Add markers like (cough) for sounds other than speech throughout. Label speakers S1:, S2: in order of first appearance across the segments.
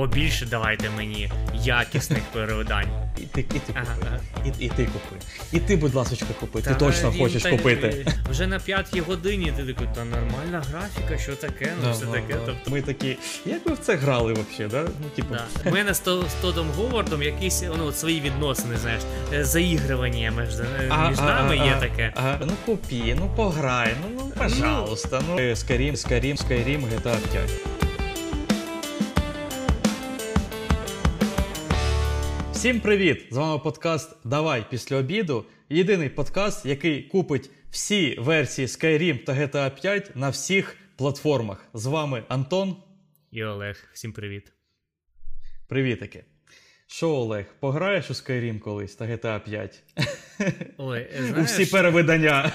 S1: побільше давайте мені якісних (laughs) перевидань.
S2: І ти, і ти купи.
S1: ага.
S2: І, і ти купи. І ти, будь ласка, купи.
S1: Та
S2: ти точно
S1: він
S2: хочеш
S1: так,
S2: купити.
S1: Вже на п'ятій годині ти такий, та нормальна графіка, що таке, ну все
S2: Ага,
S1: таке.
S2: ага.
S1: Тобто,
S2: Ми такі, як ви в це грали взагалі, да? Ну, типу,
S1: да. У мене з, То- з Тодом Говардом якісь ну, свої відносини, знаєш, е, заігрування між, е, між нами є таке.
S2: Ага. Ну купи, ну пограй, ну, ну пожалуйста. Ну, Skyrim, Skyrim, Skyrim, GTA 5. Всім привіт! З вами подкаст Давай після обіду. Єдиний подкаст, який купить всі версії Skyrim та GTA 5 на всіх платформах. З вами Антон.
S1: І Олег, всім привіт.
S2: Привітики. Що, Олег, пограєш у Skyrim колись та GTA 5?
S1: Ой, е, (laughs)
S2: У всі перевидання.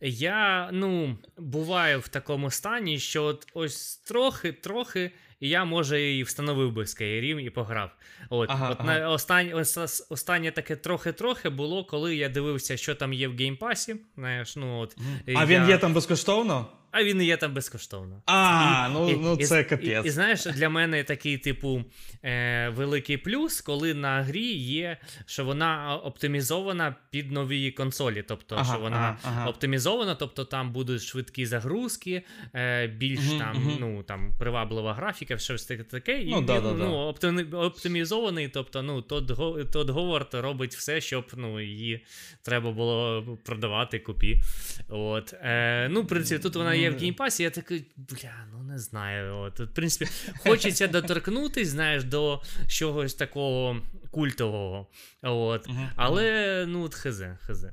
S1: Я ну буваю в такому стані, що от ось трохи, трохи, і я може і встановив би Skyrim і пограв. От,
S2: Ага,
S1: от
S2: ага.
S1: на останнє, ос- ос- останнє таке трохи-трохи було, коли я дивився, що там є в геймпасі. Знаєш, ну от
S2: А він є там безкоштовно?
S1: А він і є там безкоштовно.
S2: А, ну,
S1: І-
S2: ну
S1: і-
S2: це
S1: І,
S2: капець.
S1: і знаєш, для мене такий, типу, е, великий плюс, коли на грі є, що вона оптимізована під нові консолі. Тобто,
S2: Ага,
S1: що вона
S2: ага, ага.
S1: оптимізована, тобто там будуть швидкі загрузки, е, більш
S2: Мгм,
S1: там,
S2: мгм.
S1: ну, там приваблива графіка, щось таке таке. І
S2: Ну,
S1: він
S2: да, да, да.
S1: ну, оптимі- оптимізований, тобто, ну, Тодд Говард робить все, щоб ну, її треба було продавати купі. От. Е, ну, в принципі, тут вона є в геймпасі, я такий, бля, ну не знаю. От, в принципі, хочеться (laughs) доторкнутись, знаєш, до чогось такого культового. От. Але, ну, от хз, хз.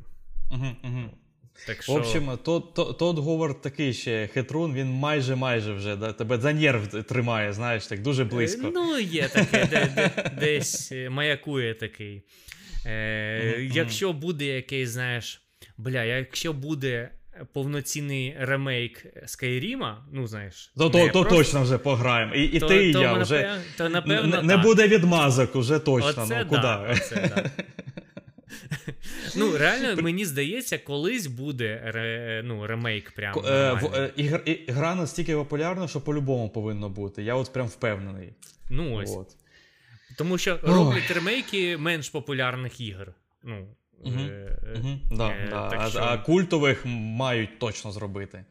S1: Так що...
S2: В общем, Тод, Тод, Тод Говард такий ще хитрун, він майже майже вже да, тебе за нерв тримає, знаєш, так дуже близько.
S1: Е, Ну, є таке, де, де, (laughs) десь маякує такий. Е, якщо буде якийсь, знаєш, бля, якщо буде повноцінний ремейк Скайріма, ну знаєш,
S2: То, то, то
S1: просто-
S2: точно вже пограємо. І, і
S1: то-
S2: ти, і
S1: то
S2: я
S1: напев-
S2: вже
S1: то, напевно,
S2: не, не
S1: так.
S2: буде відмазок уже точно.
S1: Оце
S2: ну, куди?
S1: да, оце да. Ну, реально, мені здається, колись буде ре, ну, ремейк прям.
S2: Ко- е, в- е, Гра настільки популярна, що по-любому повинно бути. Я от прям впевнений.
S1: Ну ось.
S2: От.
S1: Тому що
S2: Ой.
S1: роблять ремейки менш популярних ігор. Ну,
S2: Мгм,
S1: е, е,
S2: да,
S1: е,
S2: да.
S1: так
S2: А,
S1: що-
S2: а культових мають точно зробити.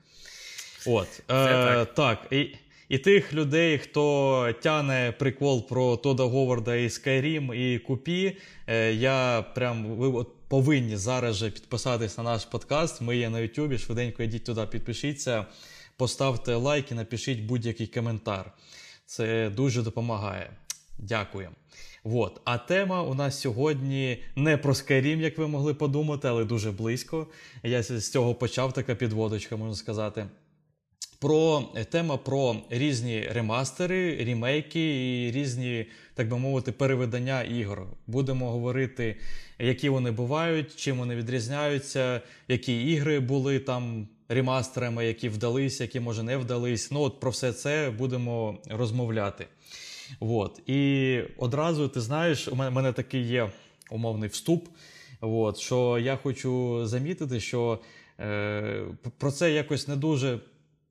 S2: От. Е,
S1: так.
S2: так. І, і тих людей, хто тяне прикол про Тода Говарда і Skyrim, і Купі, е, я прям ви от повинні зараз же підписатись на наш подкаст. Ми є на Ютубі. Швиденько йдіть туди, підпишіться, поставте лайк і напишіть будь-який коментар. Це дуже допомагає. Дякуємо. Вот. А тема у нас сьогодні не про Skyrim, як ви могли подумати, але дуже близько. Я з цього почав така підводочка, можна сказати. Про тема про різні ремастери, рімейки і різні, так би мовити, перевидання ігор. Будемо говорити, які вони бувають, чим вони відрізняються, які ігри були там ремастерами, які вдались, які може не вдались. Ну, от про все це будемо розмовляти. От. І одразу ти знаєш, у мене, мене такий є умовний вступ. От, що я хочу замітити, що е, про це якось не дуже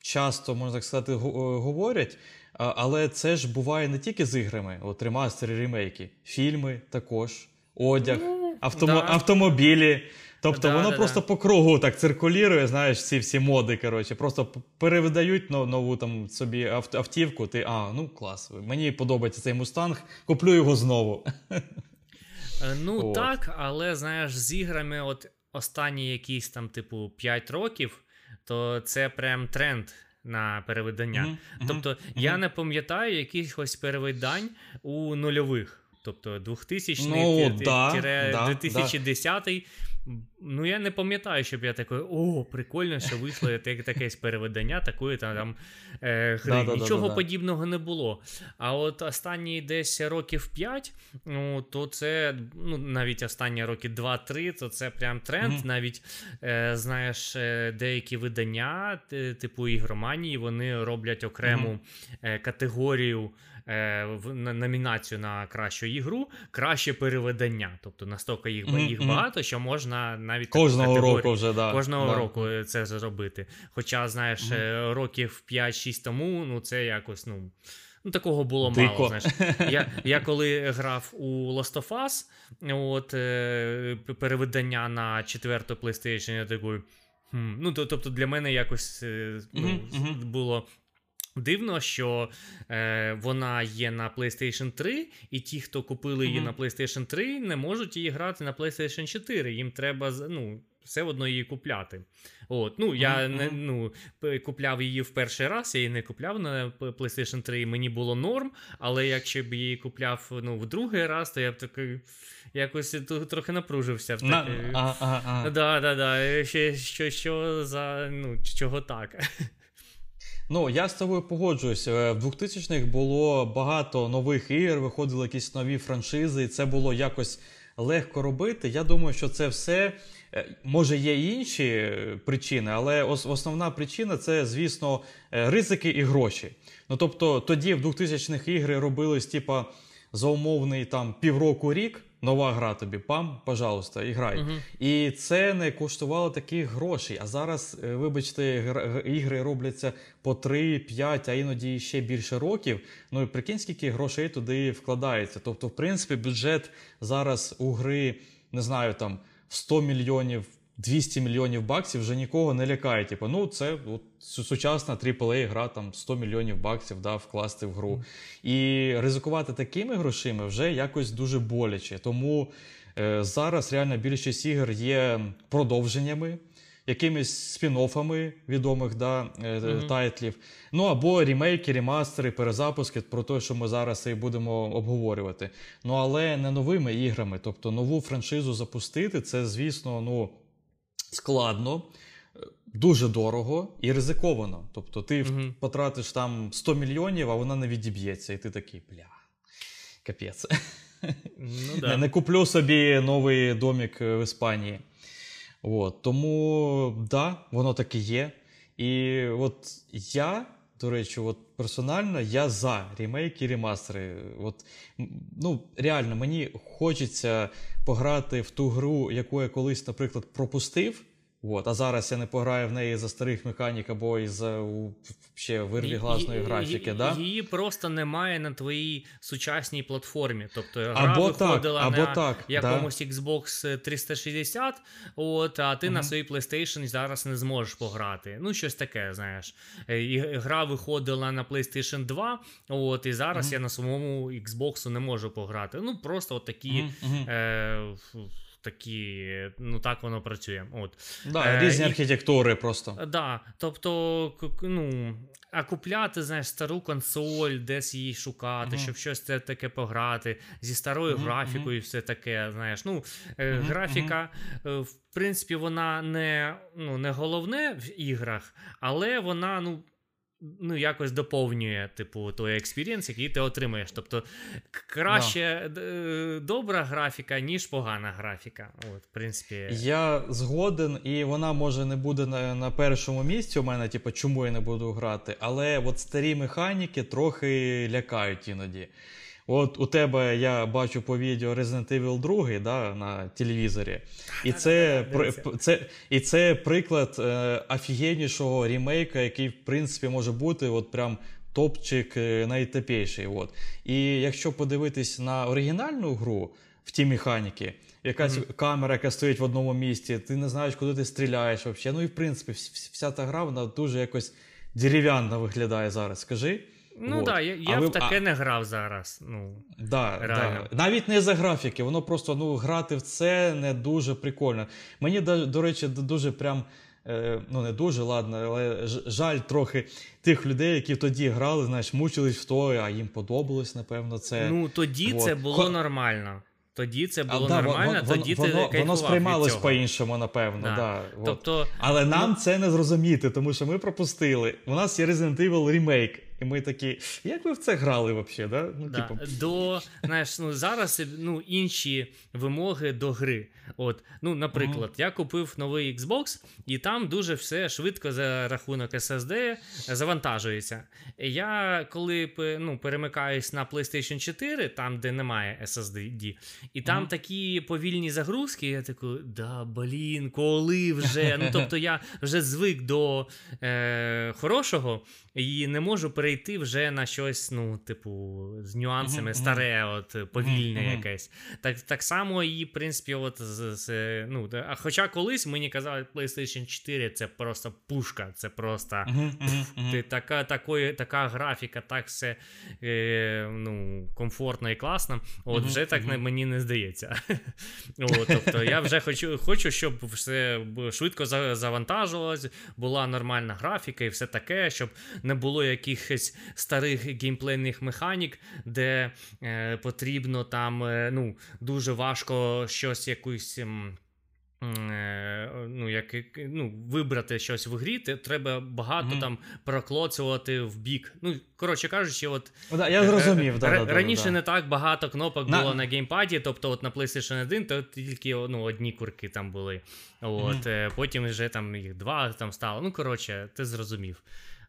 S2: часто, можна так сказати, го- говорять. Але це ж буває не тільки з іграми, от ремастери, ремейки, фільми також, одяг, автомо, автомобілі. Тобто
S1: Да,
S2: воно
S1: да,
S2: просто
S1: да.
S2: по кругу так циркулює, знаєш, ці всі моди. Коротше, просто перевидають нову там собі авт- автівку. Ти а, ну клас, мені подобається цей мустанг, куплю його знову.
S1: Е, Ну
S2: От.
S1: так, але знаєш, з іграми, от останні якісь там, типу, 5 років, то це прям тренд на перевидання.
S2: Мгм,
S1: Тобто, я не пам'ятаю якихось перевидань у нульових. Тобто 2000
S2: Ну,
S1: ті-
S2: да,
S1: тире
S2: да,
S1: 2010 Ну, я не пам'ятаю, щоб я такий, о, прикольно, що вийшло (laughs) таке перевидання такої там, там е, гри.
S2: Да, да,
S1: Нічого
S2: да, да.
S1: подібного не було. А от останні десь років 5, ну, то це, ну, навіть останні роки 2-3, то це прям тренд.
S2: Мгм.
S1: Навіть, е, знаєш, е, деякі видання, типу ігроманії, вони роблять окрему е, категорію. Е, В на- номінацію на кращу ігру, краще переведення. Тобто настільки їх,
S2: Мгм,
S1: їх багато, що можна навіть
S2: Кожного року вже, да.
S1: Кожного
S2: да.
S1: року це зробити. Хоча, знаєш, е, років 5-6 тому, ну це якось, ну. Ну, такого було
S2: Дико.
S1: мало. знаєш. Я я коли грав у Last of Us, от, е, перевидання на четверту PlayStation, я такий. Хм. Ну, то, тобто для мене якось е, ну,
S2: мгм.
S1: було. Дивно, що е, вона є на PlayStation 3, і ті, хто купили її
S2: Мгм.
S1: на PlayStation 3, не можуть її грати на PlayStation 4. Їм треба ну, все одно її купляти. От, ну, я
S2: Мгм,
S1: не ну, купляв її в перший раз, я її не купляв на PlayStation 3, і мені було норм, але якщо б її купляв ну, в другий раз, то я б такий якось трохи напружився. В
S2: На,
S1: таки-
S2: а, а, а.
S1: Да, да, що, що за ну, чого так?
S2: Ну, я з тобою погоджуюсь. Е, В 2000-х було багато нових ігор, виходили якісь нові франшизи, і це було якось легко робити. Я думаю, що це все. е, Може, є інші е, причини, але основна причина це, звісно, ризики і гроші. Ну тобто, тоді в 2000-х ігри робились, типа, за умовний там півроку рік, нова гра тобі, пам, пожалуйста, і грай.
S1: Мгм.
S2: І це не коштувало таких грошей. А зараз, е, вибачте, ігри робляться по 3, 5, а іноді ще більше років. Ну і прикинь, скільки грошей туди вкладається. Тобто, в принципі, бюджет зараз у гри, не знаю, там 100 мільйонів. 200 мільйонів баксів вже нікого не лякає. Типу, ну це от, сучасна AAA гра, там 100 мільйонів баксів да, вкласти в гру. І ризикувати такими грошима вже якось дуже боляче. Тому е, зараз реально більшість ігор є продовженнями, якимись спін-оффами відомих да,
S1: Мгм.
S2: тайтлів. Ну або рімейки, ремастери, перезапуски, про те, що ми зараз і будемо обговорювати. Ну але не новими іграми. Тобто нову франшизу запустити, це, звісно, ну складно. Дуже дорого і ризиковано. Тобто, ти
S1: Мгм.
S2: потратиш там 100 мільйонів, а вона не відіб'ється, і ти такий, бля, капець.
S1: Ну,
S2: Не,
S1: да.
S2: не куплю собі новий домік е, в Іспанії. От, тому да, воно так і є. І от я, до речі, от персонально я за ремейки, ремастери. От, ну, реально, мені хочеться пограти в ту гру, яку я колись, наприклад, пропустив. От, а зараз я не пограю в неї за старих механік або із ще вирві гласної
S1: Ї-
S2: графіки. да?
S1: Її просто немає на твоїй сучасній платформі. Тобто гра
S2: Або так,
S1: виходила
S2: або
S1: на
S2: так, да.
S1: якомусь Xbox 360, от, а ти на своїй PlayStation зараз не зможеш пограти. Ну, щось таке, знаєш. Е, І гра виходила на PlayStation 2, от, і зараз
S2: Мгм.
S1: я на своєму Xbox не можу пограти. Ну, просто от такі.
S2: Мгм.
S1: Е, такі, ну так воно працює. От.
S2: Да,
S1: Е,
S2: різні
S1: і-
S2: архітектури просто.
S1: Да, тобто, ну, а купляти, знаєш, стару консоль, десь її шукати,
S2: Мгм.
S1: щоб щось це таке пограти, зі старою
S2: Мгм,
S1: графікою, і все таке. Знаєш, ну, е,
S2: Мгм,
S1: графіка, е, в принципі, вона не, ну, не головне в іграх, але вона, ну. Ну, якось доповнює, типу, той experience, який ти отримаєш. Тобто краще д- е, добра графіка, ніж погана графіка. От, в принципі.
S2: Я згоден, і вона може не буде на, на першому місці у мене, типу, чому я не буду грати. Але от старі механіки трохи лякають іноді. От у тебе я бачу по відео Resident Evil 2 да, на телевізорі. І це, це, і це приклад е, офігеннішого ремейка, який, в принципі, може бути от прям топчик е, найтопіший. От. І якщо подивитись на оригінальну гру в ті механіки, якась
S1: Мгм.
S2: камера, яка стоїть в одному місці, ти не знаєш, куди ти стріляєш взагалі. Ну і в принципі, вс- вс- вся та гра вона дуже якось дерев'яно виглядає зараз. Скажи.
S1: Ну так, да, я, я
S2: ви-
S1: в таке
S2: а-
S1: не грав зараз. Ну,
S2: Да,
S1: Реально.
S2: да. Навіть не за графіки, воно просто ну, грати в це не дуже прикольно. Мені, до, до речі, дуже прям. е, Ну, не дуже, ладно, але жаль трохи тих людей, які тоді грали, знаєш, мучились в то, а їм подобалось, напевно, це.
S1: ну тоді
S2: вот.
S1: це було
S2: Хо-
S1: нормально. Тоді це було
S2: да,
S1: нормально,
S2: воно,
S1: тоді
S2: воно,
S1: ти
S2: воно, воно сприймалось по-іншому, напевно.
S1: Да.
S2: Да. от.
S1: Тобто,
S2: Але нам це не зрозуміти, тому що ми пропустили. У нас є Resident Evil ремейк, і ми такі, як ви в це грали взагалі? Да? Ну,
S1: да,
S2: типу,
S1: до знаєш, ну зараз ну, інші вимоги до гри. От, ну, наприклад, я купив новий Xbox, і там дуже все швидко за рахунок SSD завантажується. Я коли ну, перемикаюсь на PlayStation 4, там, де немає SSD, і там
S2: Мгм.
S1: такі повільні загрузки, я такий, да, блін, коли вже. Ну, тобто я вже звик до е, хорошого і не можу перейти перейти вже на щось, ну, типу, з нюансами, старе, от повільне якесь. Так так само і, в принципі, от з, з ну, а хоча колись мені казали, PlayStation 4 це просто пушка, це просто ти, така такої, така графіка, так все е, ну, комфортно і класно. От вже так мені не здається. (laughs) От, Тобто я вже хочу, хочу, щоб все швидко завантажилось, була нормальна графіка і все таке, щоб не було якихось старих геймплейних механік, де е, потрібно там е, ну, дуже важко щось якусь. Е, ну, як, ну, Вибрати щось в грі, ти треба багато mm-hmm. там проклоцювати в бік. Ну, коротше кажучи, от
S2: ну, да, я зрозумів. Да,
S1: р-
S2: да,
S1: раніше
S2: да,
S1: не так багато кнопок на... було на геймпаді, тобто от на PlayStation 1 то тільки ну, одні курки там були. От, mm-hmm. Потім вже там їх два там стало. Ну, коротше, ти зрозумів.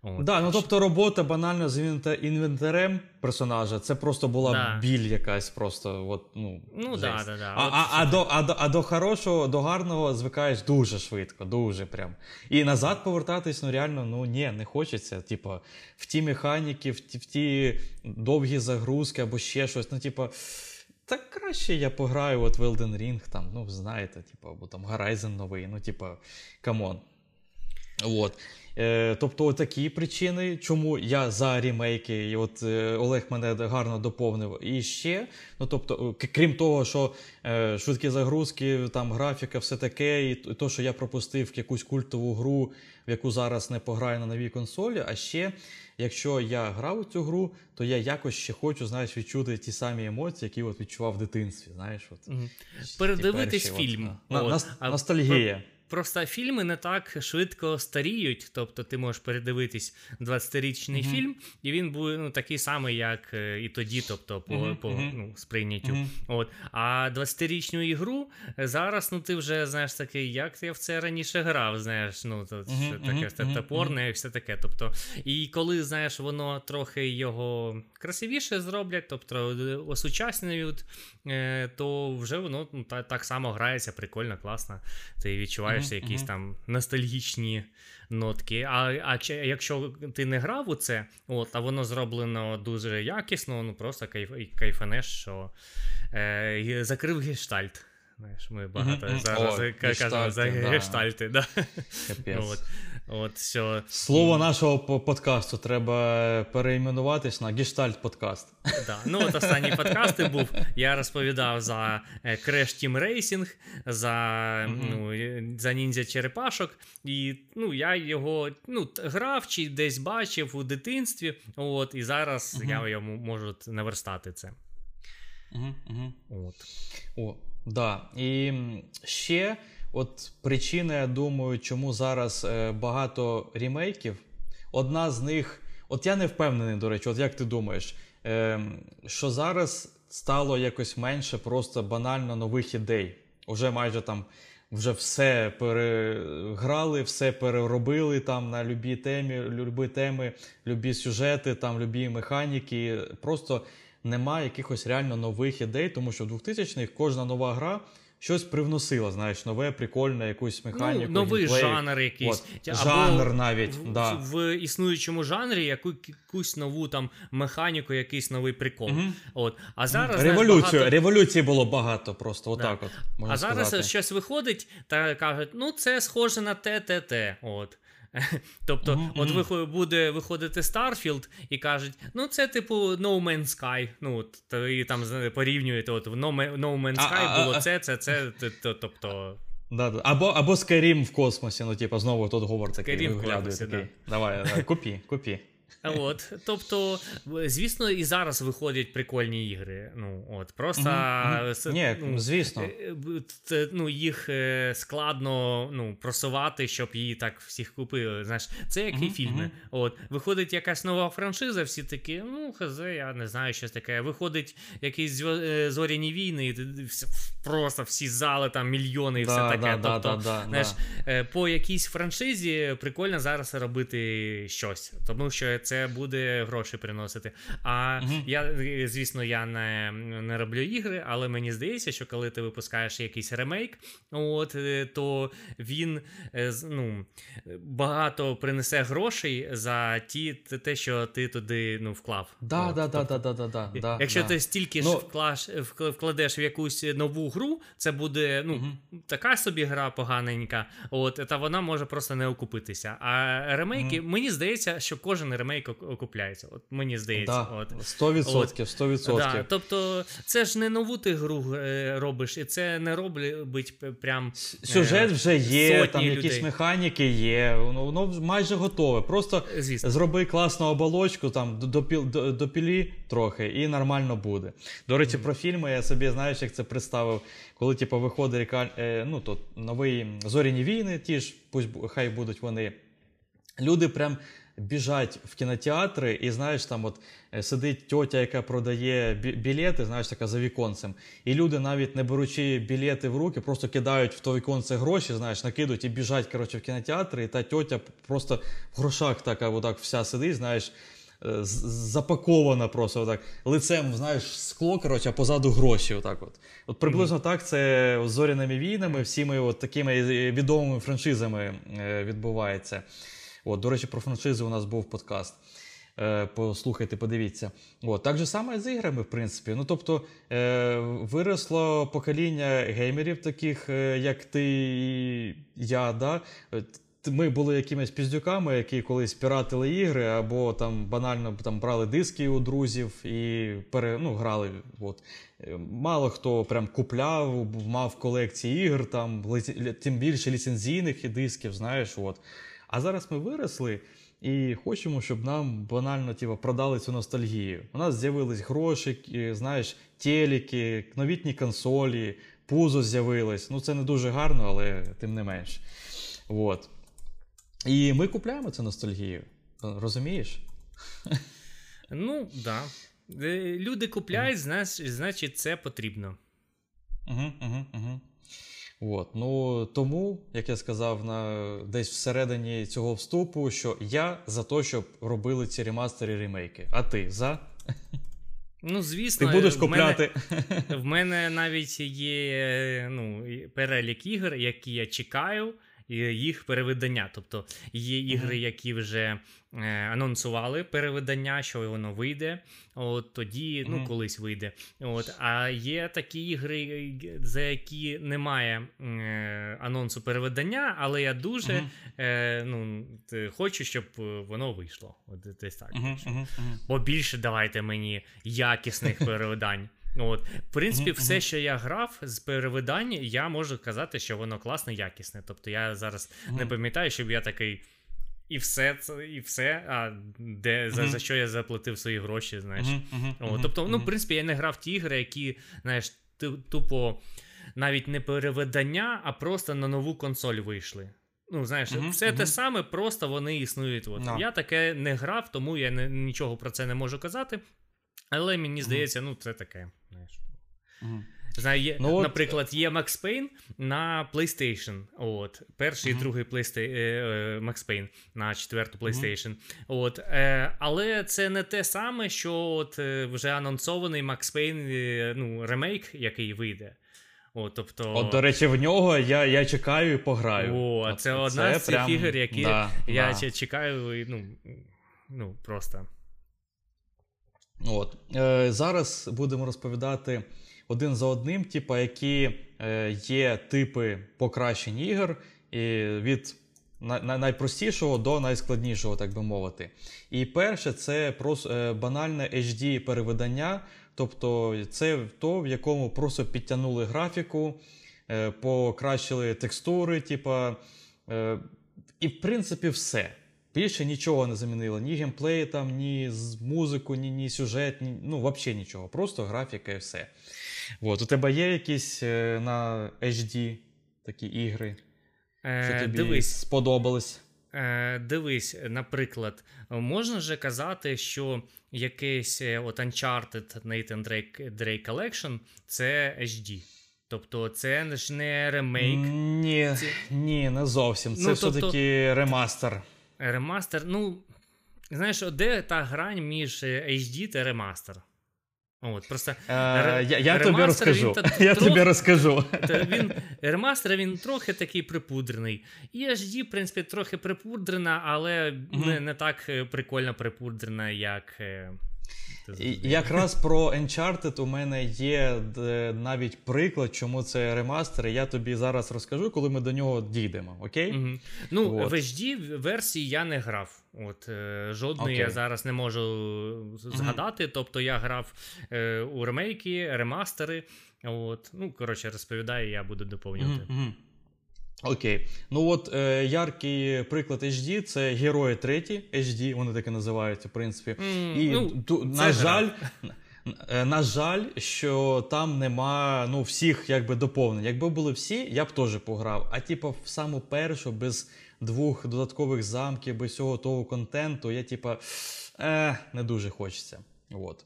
S2: От. Да, ну тобто робота банально з інвентарем персонажа, це просто була да. біль якась просто. От, ну,
S1: ну да, да, да.
S2: А, а, а, до, а, до, а до хорошого, до гарного звикаєш дуже швидко, дуже прям. І назад повертатись, ну реально, ну ні, не хочеться. Типу, в ті механіки, в ті, в ті довгі загрузки або ще щось. Ну, типу, так краще я пограю от в Elden Ring, там, ну, знаєте, типу, або там Horizon новий, ну, типу, come on. От. Е, Тобто, такі причини, чому я за рімейки, і от е, Олег мене гарно доповнив. І ще, ну тобто, крім того, що е, швидкі загрузки, там графіка, все таке, і то, що я пропустив якусь культову гру, в яку зараз не пограю на новій консолі. А ще, якщо я грав у цю гру, то я якось ще хочу знаєш, відчути ті самі емоції, які от відчував в дитинстві. Знаєш, от.
S1: Угу. Передивитись перші, фільм.
S2: От, от. На, ностальгія.
S1: Просто фільми не так швидко старіють. Тобто ти можеш передивитись 20-річний uh-huh. фільм, і він буде ну, такий самий, як е, і тоді, тобто по uh-huh. по ну, сприйняттю. Uh-huh. От. А 20-річну ігру е, зараз ну, ти вже знаєш такий, як я в це раніше грав, знаєш, ну то таке топорне і все таке. Тобто, І коли знаєш, воно трохи його красивіше зроблять, тобто осучаснюють, е, то вже воно ну, так само грається, прикольно, класно. Ти відчуваєш з'являються mm-hmm. якісь там ностальгічні нотки. А а якщо ти не грав у це, от, а воно зроблено дуже якісно, ну просто кайф, кайфанеш, що е, закрив гештальт. Знаєш, Ми багато mm-hmm. зараз О, кажемо за гештальти. Да. От. От, все.
S2: Слово нашого подкасту треба переіменуватись на гештальт подкаст.
S1: Да. Ну, от Останній подкаст був. Я розповідав за е, Crash Team Racing, за mm-hmm. ну, за ніндзя черепашок. І ну, я його ну, грав чи десь бачив у дитинстві. От, І зараз mm-hmm. я йому можу наверстати це.
S2: От. О, да. І ще. От причина, я думаю, чому зараз е, багато рімейків. Одна з них, от я не впевнений, до речі, от як ти думаєш, е, що зараз стало якось менше просто банально нових ідей. Уже майже там вже все переграли, все переробили там на любі темі, любі теми, любі сюжети, там любі механіки. Просто немає якихось реально нових ідей, тому що в 2000-х кожна нова гра щось привносила, знаєш, нове, прикольне, якусь механіку.
S1: Ну, Новий геймплей. жанр якийсь.
S2: От, жанр навіть.
S1: В,
S2: да.
S1: в існуючому жанрі яку, якусь нову там механіку, якийсь новий прикол. Угу. От. А зараз,
S2: Революцію, знаєш, багато... Революції було багато просто. отак да. от.
S1: Можна а сказати. зараз щось виходить та кажуть, ну це схоже на те, те, те. От. (laughs) Тобто, mm-hmm. от виход, буде виходити Starfield і кажуть, ну це типу No Man's Sky. Ну, от і там порівнюєте, от в No, no Man's Sky було це, це, це, тобто.
S2: Да, да. Або або Skyrim в космосі, ну, типу, знову тут говор такий Skyrim в космосі, Да. Давай, давай, купі, купі.
S1: От, Тобто, звісно, і зараз виходять прикольні ігри. Ну, от, Просто mm-hmm.
S2: Ні, ну, звісно.
S1: Е, ну, їх е, складно ну, просувати, щоб її так всіх купили. Знаєш, Це як mm-hmm. і фільми. От, Виходить якась нова франшиза, всі такі, ну, хз, я не знаю, щось таке. Виходить якісь е, зоряні війни, і просто всі зали, там мільйони і да, все таке. Да, тобто, да, знаєш, по якійсь франшизі прикольно зараз робити щось. Тому що це буде гроші приносити. А uh я, звісно, я не не роблю ігри, але мені здається, що коли ти випускаєш якийсь ремейк, от, то він ну, багато принесе грошей за ті, те, що ти туди ну, вклав.
S2: Да, от, да, тобто, да, да, да, да,
S1: Якщо
S2: да.
S1: ти стільки ну, вклаш, вкладеш в якусь нову гру, це буде ну, uh така собі гра поганенька, от, та вона може просто не окупитися. А ремейки, uh мені здається, що кожен ремейк окупляється. От Мені здається.
S2: Да, от. 100%. От. 100%. Да,
S1: Тобто, це ж не нову ти гру е, робиш, і це не робить прям.
S2: Сюжет е, вже є, там людей. якісь механіки є, воно, воно майже готове. Просто Звісно. зроби класну оболочку, там допілі до, до трохи, і нормально буде. До речі, mm. про фільми я собі знаєш, як це представив, коли типу, виходить е, ну, то, новий зоряні війни, ті ж, пусть хай будуть вони. Люди прям біжать в кінотеатри, і знаєш, там от е, сидить тьотя, яка продає білети, знаєш, така за віконцем. І люди, навіть не беручи білети в руки, просто кидають в то віконце гроші, знаєш, накидують і біжать коротше, в кінотеатри, і та тьотя просто в грошах така отак вся сидить, знаєш. Е, запакована просто отак, лицем, знаєш, скло, коротше, а позаду гроші. Отак от. От приблизно mm-hmm. так це з зоряними війнами, всіми от такими відомими франшизами е, відбувається. От, До речі, про франшизи у нас був подкаст. Е, послухайте, подивіться. От, Так же саме з іграми, в принципі. Ну, Тобто е, виросло покоління геймерів, таких, е, як ти і я. да? Ми були якимись піздюками, які колись піратили ігри, або там банально там брали диски у друзів і пере, ну, грали. От. Мало хто прям купляв, мав колекції ігр, там, тим більше ліцензійних дисків, знаєш. от. А зараз ми виросли і хочемо, щоб нам банально типу, продали цю ностальгію. У нас з'явились гроші, знаєш, телеки, новітні консолі, пузо з'явилось. Ну це не дуже гарно, але тим не менш. От. І ми купляємо цю ностальгію. Розумієш?
S1: Ну, так. Да. Е, люди купляють, значить, це потрібно.
S2: Угу, угу, угу. От. Ну, Тому, як я сказав, на десь всередині цього вступу, що я за те, щоб робили ці ремастери ремейки. А ти за?
S1: Ну, звісно,
S2: ти будеш купляти.
S1: В мене, в мене навіть є ну, перелік ігор, які я чекаю їх перевидання. Тобто є ігри, які вже е, анонсували перевидання, що воно вийде. От тоді, ну колись вийде. От, А є такі ігри, за які немає е, анонсу перевидання, але я дуже е, ну, хочу, щоб воно вийшло. От десь так. Бо більше давайте мені якісних (laughs) перевидань. От, В принципі, mm-hmm. все, що я грав з перевидань, я можу казати, що воно класне, якісне. Тобто я зараз mm-hmm. не пам'ятаю, щоб я такий. І все і все, а де за, за що я заплатив свої гроші, знаєш. От, тобто, ну, в принципі, я не грав ті ігри, які, знаєш, тупо навіть не переведення, а просто на нову консоль вийшли. Ну, знаєш, uh-huh, все uh-huh. те саме, просто вони існують. От. No. Я таке не грав, тому я не, нічого про це не можу казати. Але мені здається, ну це таке. знаєш. Знаю, є, ну, Наприклад, є Max Payne на PlayStation. От, Перший uh-huh. і другий PlayStation, е, Max Payne на четверту PlayStation. Uh-huh. От, е, Але це не те саме, що от, е, вже анонсований Max Payne ну, ремейк, який вийде. О, тобто...
S2: От, до речі, в нього я я чекаю і пограю.
S1: О, От, Це одна з цих прям... ігор, які да, я да. чекаю, ну, ну, просто.
S2: От. Е, Зараз будемо розповідати один за одним, типа, які е, є типи покращень ігор і від найпростішого до найскладнішого, так би мовити. І перше, це просто е, банальне HD перевидання, тобто це то, в якому просто підтягнули графіку, е, покращили текстури, типа, е, і в принципі все. Більше нічого не замінило. Ні геймплей, там, ні музику, ні ні сюжет, ні, ну взагалі нічого. Просто графіка і все. От, У тебе є якісь е, на HD такі ігри, е, що тобі дивись. сподобались?
S1: Е, Дивись, наприклад, можна же казати, що якийсь е, от Uncharted Nathan Drake Drake Collection це HD. Тобто, це ж не ремейк.
S2: Ні, ці... ні, не зовсім. Це ну, все-таки тобто... ремастер.
S1: Ремастер, ну. Знаєш, де та грань між HD та ремастер? От, просто
S2: е, Я я тобі розкажу.
S1: Він, (laughs)
S2: я трох... тобі розкажу. (laughs)
S1: Він, Ремастер він трохи такий припудрений. І HD, в принципі, трохи припудрена, але mm-hmm. не не так е, прикольно припудрена, як. Е,
S2: Якраз про Uncharted у мене є навіть приклад, чому це ремастер. Я тобі зараз розкажу, коли ми до нього дійдемо. Окей?
S1: Угу. Ну, От. в HD версії я не грав. От е, Жодної okay. я зараз не можу згадати. Mm-hmm. Тобто я грав е, у ремейки, ремастери. От, Ну, коротше, розповідаю, я буду доповнювати.
S2: Mm-hmm. Окей. Ну от е, яркий приклад HD це герої треті HD, вони так і називаються, в принципі.
S1: Mm, і ну, ту,
S2: на жаль. Е, на жаль, що там нема ну, всіх якби доповнень. Якби були всі, я б теж пограв. А типу, в саму першу, без двох додаткових замків, без всього того контенту, я типа е, не дуже хочеться. От.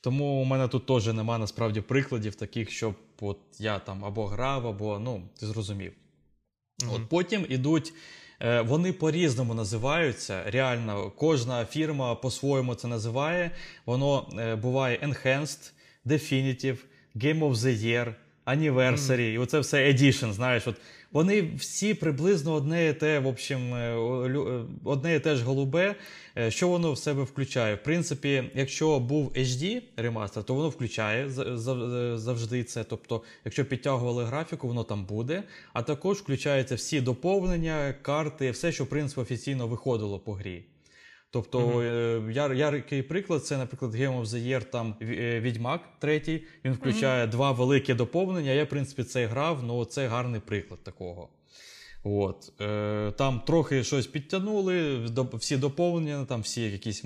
S2: Тому у мене тут теж нема насправді прикладів таких, щоб от я там або грав, або ну, ти зрозумів. Mm-hmm. От Потім ідуть. Е, вони по-різному називаються. Реально, кожна фірма по-своєму це називає. Воно е, буває Enhanced, Definitive, Game of the Year, Anniversary, mm. і оце все Edition, знаєш. от Вони всі приблизно одне і те, в общем, е, одне і те ж голубе. Що воно в себе включає? В принципі, якщо був HD ремастер, то воно включає завжди це. Тобто, якщо підтягували графіку, воно там буде. А також включаються всі доповнення, карти, все, що в принципі офіційно виходило по грі. Тобто mm-hmm. яр, яркий приклад це, наприклад, Game of the Year, там е, Відьмак третій. Він включає mm-hmm. два великі доповнення. Я, в принципі, це грав, ну це гарний приклад такого. От. Е, Там трохи щось підтягнули, всі доповнення, там всі якісь,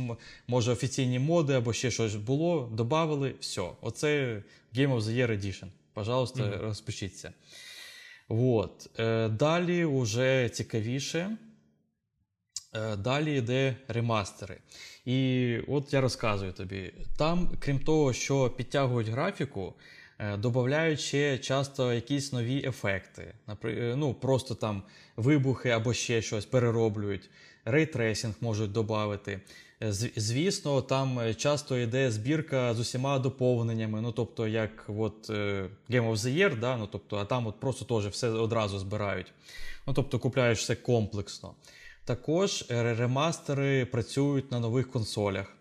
S2: може, офіційні моди або ще щось було, додали, все. Оце Game of the Year Edition. Пожалуйста, mm-hmm. розпишіться. От. Е, Далі вже цікавіше. Е, далі йде ремастери. І от я розказую тобі. Там, крім того, що підтягують графіку, е, додають ще часто якісь нові ефекти. Е, ну, Просто там вибухи або ще щось перероблюють, ray tracing можуть додати. Звісно, там часто йде збірка з усіма доповненнями. Ну, тобто, як от Game of the Year, да? ну, тобто, а там от просто теж все одразу збирають. Ну, Тобто купляєш все комплексно. Також ремастери працюють на нових консолях,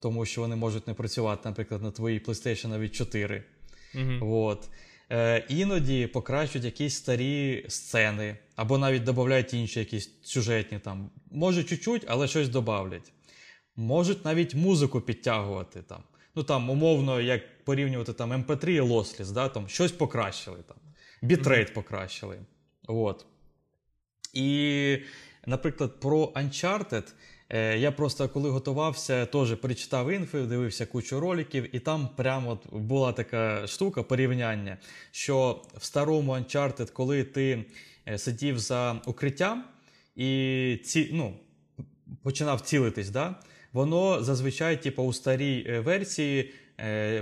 S2: тому що вони можуть не працювати, наприклад, на твоїй PlayStation навіть 4. Угу. От. Е, Іноді покращують якісь старі сцени, або навіть додають інші якісь сюжетні там. Може, чуть-чуть, але щось додавлять. Можуть навіть музику підтягувати там. Ну там, умовно, як порівнювати там MP3 і Lossless, да, там щось покращили там. Бітрейт mm-hmm. покращили. От. І Наприклад, про Uncharted. Е, я просто коли готувався, теж перечитав інфи, дивився кучу роликів, і там прямо була така штука порівняння, що в старому Uncharted, коли ти е, сидів за укриттям і ці, ну, починав цілитись, да, воно зазвичай, типу, у старій е, версії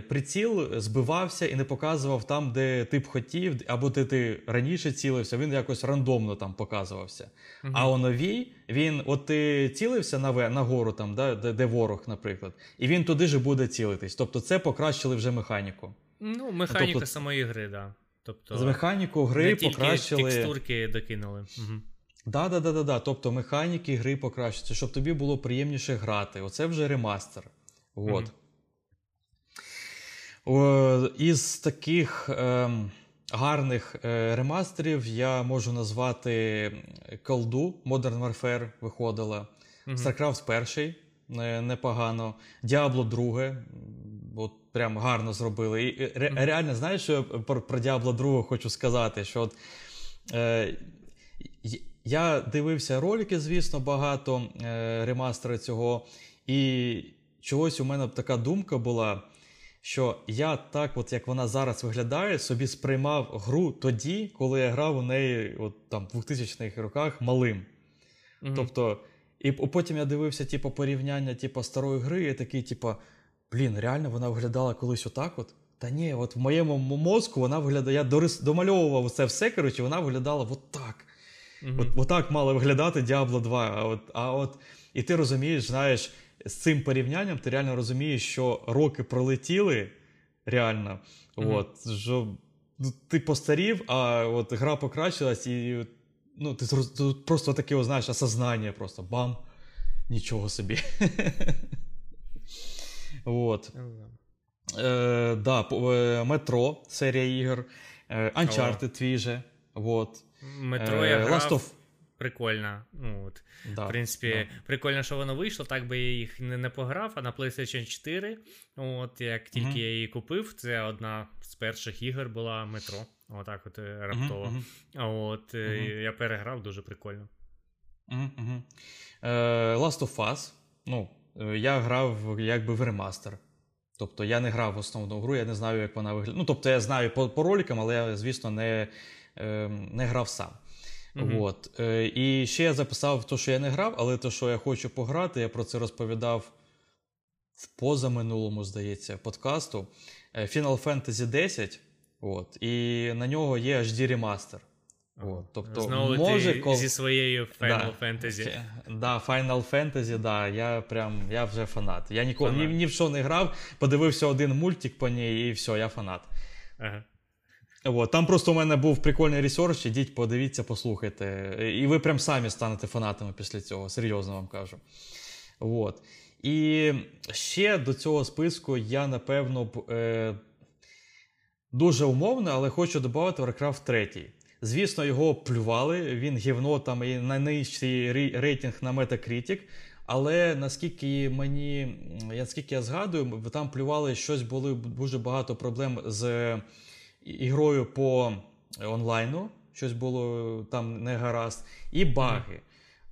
S2: приціл збивався і не показував там, де ти б хотів, або де ти раніше цілився, він якось рандомно там показувався. uh А у новій він, от ти цілився на на гору, там, да, де, де ворог, наприклад, і він туди ж буде цілитись. Тобто це покращили вже механіку.
S1: Ну, механіка тобто, самої гри, да. Тобто,
S2: З механіку гри не тільки покращили.
S1: текстурки докинули. Угу.
S2: Да, да, да, да, да. Тобто механіки гри покращуються, щоб тобі було приємніше грати. Оце вже ремастер. От. Угу. Із таких е, гарних е, ремастерів я можу назвати колду Modern Warfare виходила. Mm-hmm. StarCraft перший не, непогано. Diablo 2, от прям гарно зробили. І ре, mm-hmm. Реально, знаєш, що я про, про Diablo 2 хочу сказати? що от, е, Я дивився ролики, звісно, багато е, ремастера цього. І чогось у мене така думка була що я так, от як вона зараз виглядає, собі сприймав гру тоді, коли я грав у неї от, там, в 2000-х роках малим. Mm-hmm. Тобто, і потім я дивився типу, порівняння типу, старої гри, і такий, типу, блін, реально вона виглядала колись отак. от? Та ні, от в моєму мозку вона виглядає. Я дорис, домальовував це все, коротше, вона виглядала отак. Mm-hmm. От, Отак мало виглядати Diablo 2. А от, а от І ти розумієш, знаєш, з цим порівнянням ти реально розумієш, що роки пролетіли реально. Mm-hmm. От, що ну, Ти постарів, а от гра покращилась, і ну, ти просто таке, знаєш, осознання, просто бам, нічого собі. (laughs) От. Е, да, е, Метро, серія ігор, е, Uncharted твій же.
S1: Метро я грав. Last of... Прикольно. Ну, от. Да, В принципі, да. прикольно, що воно вийшло. Так би я їх не, не пограв, а на PlayStation 4. От як тільки mm-hmm. я її купив, це одна з перших ігор була метро. Отак, от раптово. Mm-hmm. От mm-hmm. я переграв дуже прикольно.
S2: Uh, Last of Us. Ну, я грав якби в ремастер. Тобто я не грав в основну гру, я не знаю, як вона виглядає. Ну, тобто я знаю по, по роликам, але я, звісно, не е, не грав сам. Mm-hmm. От. Е, І ще я записав те, що я не грав, але те, що я хочу пограти, я про це розповідав в позаминулому, здається, подкасту. Е, Final Fantasy 10. От, І на нього є HD ремастер.
S1: От, тобто, Знову може, ти кол... зі своєю Final да, Fantasy.
S2: Да, Final Fantasy, да, я прям я вже фанат. Я ніколи ні, ні в що не грав, подивився один мультик по ній, і все, я фанат. Ага. От, Там просто у мене був прикольний research, ідіть, подивіться, послухайте. І ви прям самі станете фанатами після цього, серйозно вам кажу. От. І ще до цього списку я, напевно, е, дуже умовно, але хочу додати Warcraft 3. Звісно, його плювали, він гівно там і найнижчий рейтинг на Metacritic. Але наскільки мені, наскільки я згадую, там плювали щось були дуже багато проблем з ігрою по онлайну, щось було там не гаразд, і баги.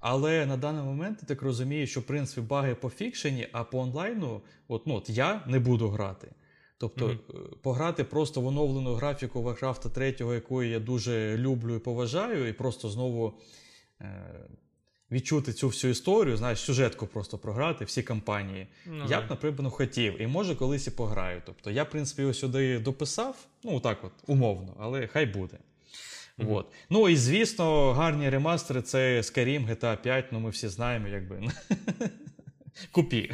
S2: Але на даний момент я так розумію, що в принципі баги по фікшені, а по онлайну, от, ну, от я не буду грати. Тобто mm-hmm. пограти просто в оновлену графіку Warcraft 3, яку я дуже люблю і поважаю, і просто знову е, відчути цю всю історію, знаєш, сюжетку просто програти, всі кампанії. Mm-hmm. Я б, наприклад, хотів, і може колись і пограю. Тобто я, в принципі, ось сюди дописав, ну так от, умовно, але хай буде. Mm-hmm. От. Ну і звісно, гарні ремастери це Skyrim, GTA 5, ну ми всі знаємо, якби. (laughs) Купі.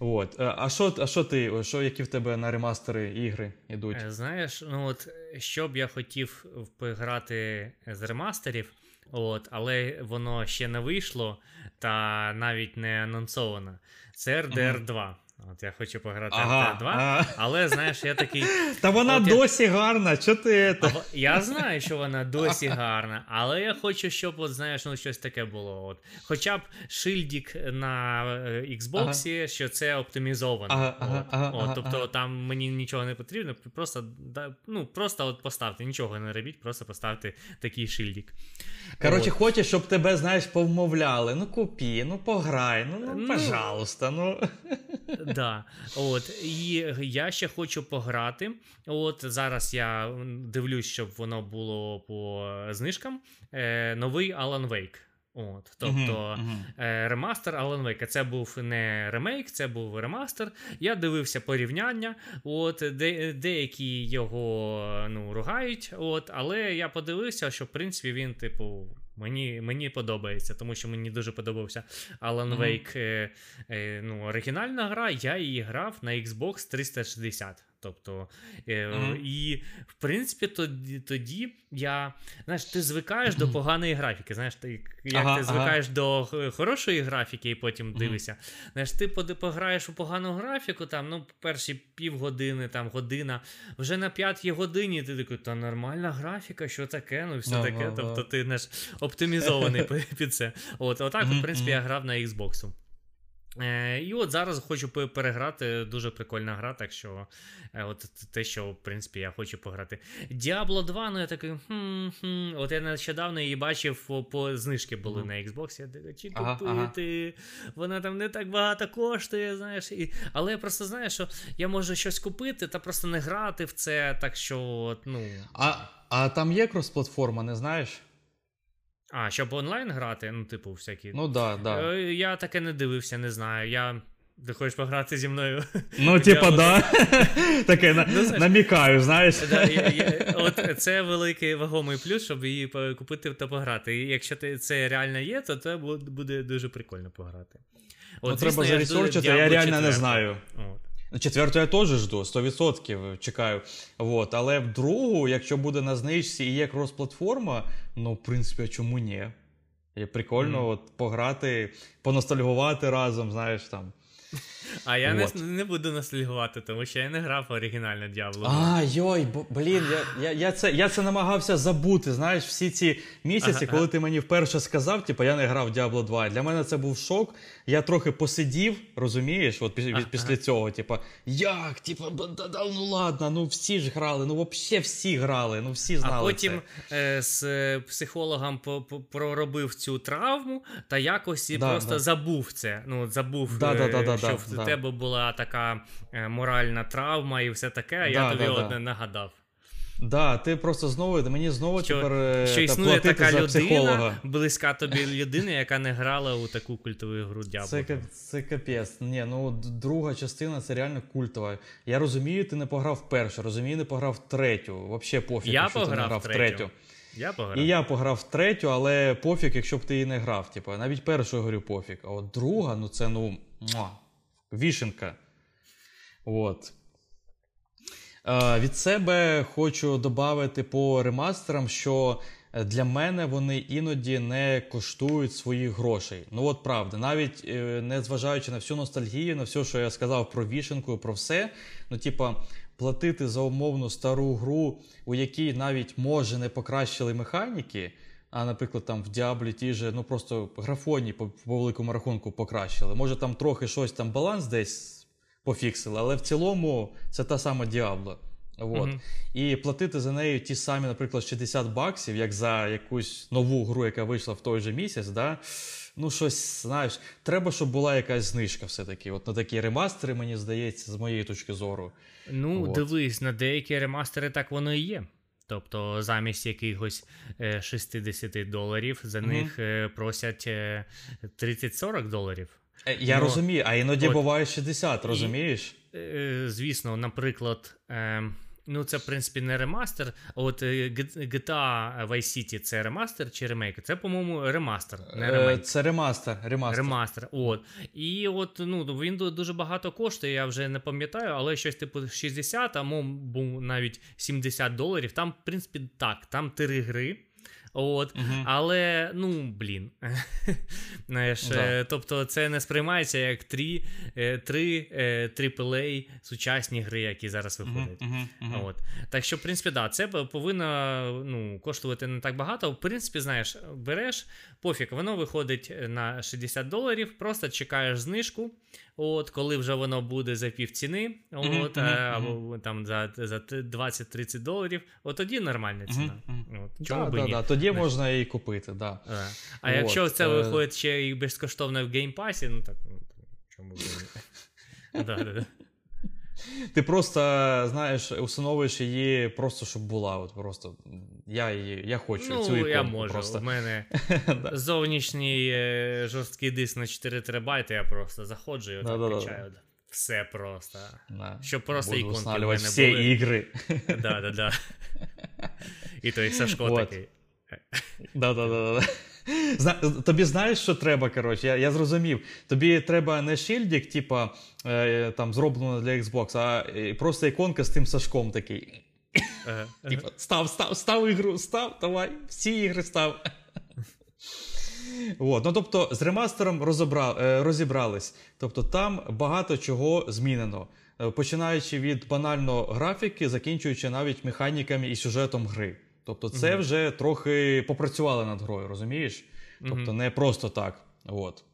S2: От. Е, а що а що ти, що, які в тебе на ремастери ігри йдуть?
S1: Е, знаєш, ну от що б я хотів пограти з ремастерів, от, але воно ще не вийшло та навіть не анонсовано. Це RDR 2. От я хочу пограти ага, 2, ага. але знаєш, я такий. (laughs)
S2: Та вона досі я... гарна, що ти? це?
S1: Я знаю, що вона досі (laughs) гарна, але я хочу, щоб от, знаєш, ну щось таке було. От. Хоча б шильдік на е, Xbox, ага. що це оптимізовано. От. От, тобто там мені нічого не потрібно, просто ну, просто от поставте, нічого не робіть, просто поставте такий шильдик.
S2: Коротше, хочеш, щоб тебе, знаєш, повмовляли. Ну купі, ну пограй, ну, ну, ну пожалуйста. ну.
S1: Да. От. І я ще хочу пограти. От Зараз я дивлюсь, щоб воно було по знижкам. Е, Новий Alan Wake. От, Тобто uh-huh, uh-huh. ремастер Alan Wake. Це був не ремейк, це був ремастер. Я дивився порівняння. От, де, Деякі його ну, ругають, от, але я подивився, що в принципі він, типу. Мені мені подобається, тому що мені дуже подобався Alan Wake mm-hmm. е, ну, оригінальна гра. Я її грав на Xbox 360. Тобто, е, mm-hmm. і в принципі, тоді тоді я знаєш, ти звикаєш mm-hmm. до поганої графіки. Знаєш, ти як ага, ти звикаєш ага. до хорошої графіки, і потім mm-hmm. дивишся. Знаєш, ти пограєш у погану графіку, там, ну, перші півгодини, там, година, вже на п'ятій годині ти такий, та нормальна графіка, що таке, ну все таке. Тобто ти знаєш, оптимізований під це. От, Отак, в принципі, я грав на Xbox. Е, І от зараз хочу переграти. Дуже прикольна гра, так що е, от те, що в принципі я хочу пограти. Diablo 2, ну я такий. хм, хм. От я нещодавно її бачив по, знижки були mm. на Xbox. Я такий, чи купити? Ага. Вона там не так багато коштує, знаєш. І... Але я просто знаю, що я можу щось купити та просто не грати в це. Так що, ну.
S2: А, А там є кросплатформа, не знаєш?
S1: А, щоб онлайн грати, ну, типу, всякі.
S2: Ну, да, да.
S1: Е, я таке не дивився, не знаю. Я. Ти хочеш пограти зі мною?
S2: Ну, (laughs) типа, да. (laughs) (laughs) Таке ну, намікаю, знаєш.
S1: От Це великий вагомий плюс, щоб її купити та пограти. І якщо це реально є, то це буде дуже прикольно пограти.
S2: От, ну, Треба заресерчити, я реально не знаю. От. Четверту я теж жду, 100% чекаю. Вот. Але в другу, якщо буде на знижці і є крос-платформа, ну, в принципі, а чому ні? І прикольно mm. от, пограти, поностальгувати разом, знаєш там.
S1: А я не не буду ностальгувати, тому що я не грав оригінальне Діабло.
S2: А, йой, блін, я я, я, це я це намагався забути. Знаєш, всі ці місяці, ага, коли ага. ти мені вперше сказав, типу, я не грав Діабло 2. Для мене це був шок. Я трохи посидів, розумієш, от після, ага, після цього, типу, як? Типу, да, да, ну ладно, ну всі ж грали, ну взагалі всі грали, ну всі знали.
S1: А потім
S2: це.
S1: Е, з психологом проробив цю травму та якось да, просто да. забув це. Ну, забув,
S2: да, е,
S1: що в тебе була така е, моральна травма і все таке, а я тобі одне нагадав.
S2: Да, ти просто знову мені знову
S1: що,
S2: тепер е,
S1: що існує
S2: така
S1: за
S2: людина, психолога.
S1: близька тобі людина, яка не грала у таку культову гру Дябо.
S2: Це це капець. Ні, ну друга частина це реально культова. Я розумію, ти не пограв першу, розумію, не пограв третю. Взагалі пофіг,
S1: я
S2: якщо ти не грав третю. третю.
S1: Я пограв.
S2: І я пограв третю, але пофіг, якщо б ти її не грав. Типу, навіть першу я говорю пофіг. А от друга, ну це ну вішенка. От. Е, від себе хочу додати по ремастерам, що для мене вони іноді не коштують своїх грошей. Ну от правда, навіть е, не зважаючи на всю ностальгію, на все, що я сказав про вішенку, про все. Ну, типа, платити за умовну стару гру, у якій навіть може не покращили механіки. А, наприклад, там в Діаблі ті же, ну просто графоні по, по великому рахунку покращили. Може там трохи щось там баланс десь пофіксили, але в цілому це та сама Діабло. От. Mm-hmm. І платити за нею ті самі, наприклад, 60 баксів, як за якусь нову гру, яка вийшла в той же місяць. да? Ну, щось, знаєш, треба, щоб була якась знижка все-таки. От на такі ремастери, мені здається, з моєї точки зору.
S1: Ну, От. дивись, на деякі ремастери так воно і є. Тобто замість якихось 60 е, доларів за mm-hmm. них е, просять 30-40 е, доларів.
S2: Я ну, розумію, а іноді от, буває 60, розумієш?
S1: І, звісно, наприклад. Ну, це, в принципі, не ремастер. От е, GTA Vice City це ремастер чи ремейк? Це, по-моєму, ремастер. не ремейк.
S2: Це ремастер. Ремастер.
S1: Ремастер. От. І от ну, він дуже багато коштує, я вже не пам'ятаю, але щось типу 60, а був навіть 70 доларів. Там, в принципі, так, там три гри. От, угу. Але, ну, блін. (laughs) Знаєш, да. Е, тобто це не сприймається як три е, три AAA е, сучасні гри, які зараз виходять. Угу, угу, От. Так що, в принципі, да, це повинно ну, коштувати не так багато. В принципі, знаєш, береш пофіг, воно виходить на 60 доларів, просто чекаєш знижку. От, Коли вже воно буде за півціни, от, mm-hmm, або там за за 20-30 доларів, от тоді нормальна ціна. Mm-hmm. От, чому
S2: да, да, да, Тоді не. можна її купити. Да.
S1: А, а от, якщо це е... виходить ще і безкоштовно в Game Pass і, ну так ну, чому б
S2: не. (laughs) Ти просто знаєш, усиновуєш її просто, щоб була. От просто Я її, я хочу
S1: ну,
S2: цю іконку
S1: я можу.
S2: просто.
S1: У мене (laughs) зовнішній е, жорсткий диск на 4 терабайти, я просто заходжу і отак качаю. Все просто. Да. Щоб просто Буду іконки в мене
S2: всі були. ігри.
S1: Да, да, да. (laughs) І той Сашко вот. такий. (laughs)
S2: Да-да-да. Тобі знаєш, що треба, коротше, я я зрозумів. Тобі треба не шильдик, типа е, там зроблено для Xbox, а е, просто іконка з тим Сашком такий. Ага, (laughs) Типа, став, став, став ігру, став, давай, всі ігри став. (laughs) От, ну Тобто з ремастером розібра, е, розібрались. Тобто там багато чого змінено. Е, починаючи від банально графіки, закінчуючи навіть механіками і сюжетом гри. Тобто, це mm вже трохи попрацювали над грою, розумієш? Тобто, не просто так. От.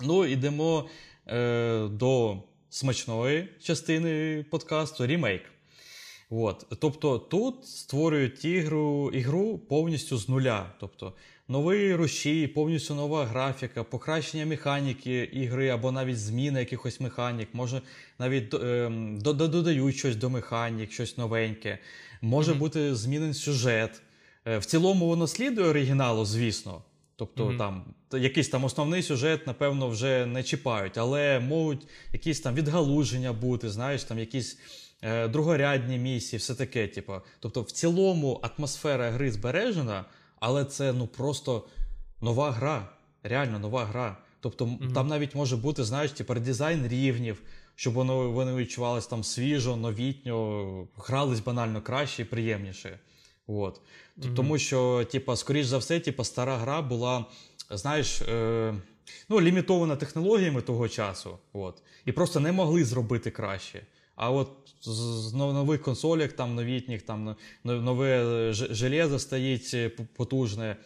S2: Ну, йдемо е, до смачної частини подкасту ремейк. От. Тобто тут створюють ігру ігру повністю з нуля. Тобто новий рушій, повністю нова графіка, покращення механіки ігри або навіть зміна якихось механік, може навіть е, додають щось до механік, щось новеньке. Може mm-hmm. бути змінений сюжет. Е, в цілому воно слідує оригіналу, звісно. Тобто mm-hmm. там якийсь там основний сюжет, напевно, вже не чіпають, але можуть якісь там відгалуження бути, знаєш, там якісь е, другорядні місії, все таке. Типу. Тобто, в цілому атмосфера гри збережена, але це ну просто нова гра, реально нова гра. Тобто mm-hmm. там навіть може бути, знаєш, типу, дизайн рівнів, щоб воно вони відчувалися там свіжо, новітньо, грались банально краще і приємніше. От. Mm-hmm. Тому що, типу, скоріш за все, типу, стара гра була, знаєш, е, ну, лімітована технологіями того часу. От. І просто не могли зробити краще. А от з нових консолях, там новітніх, там нове железо стоїть е, потужне.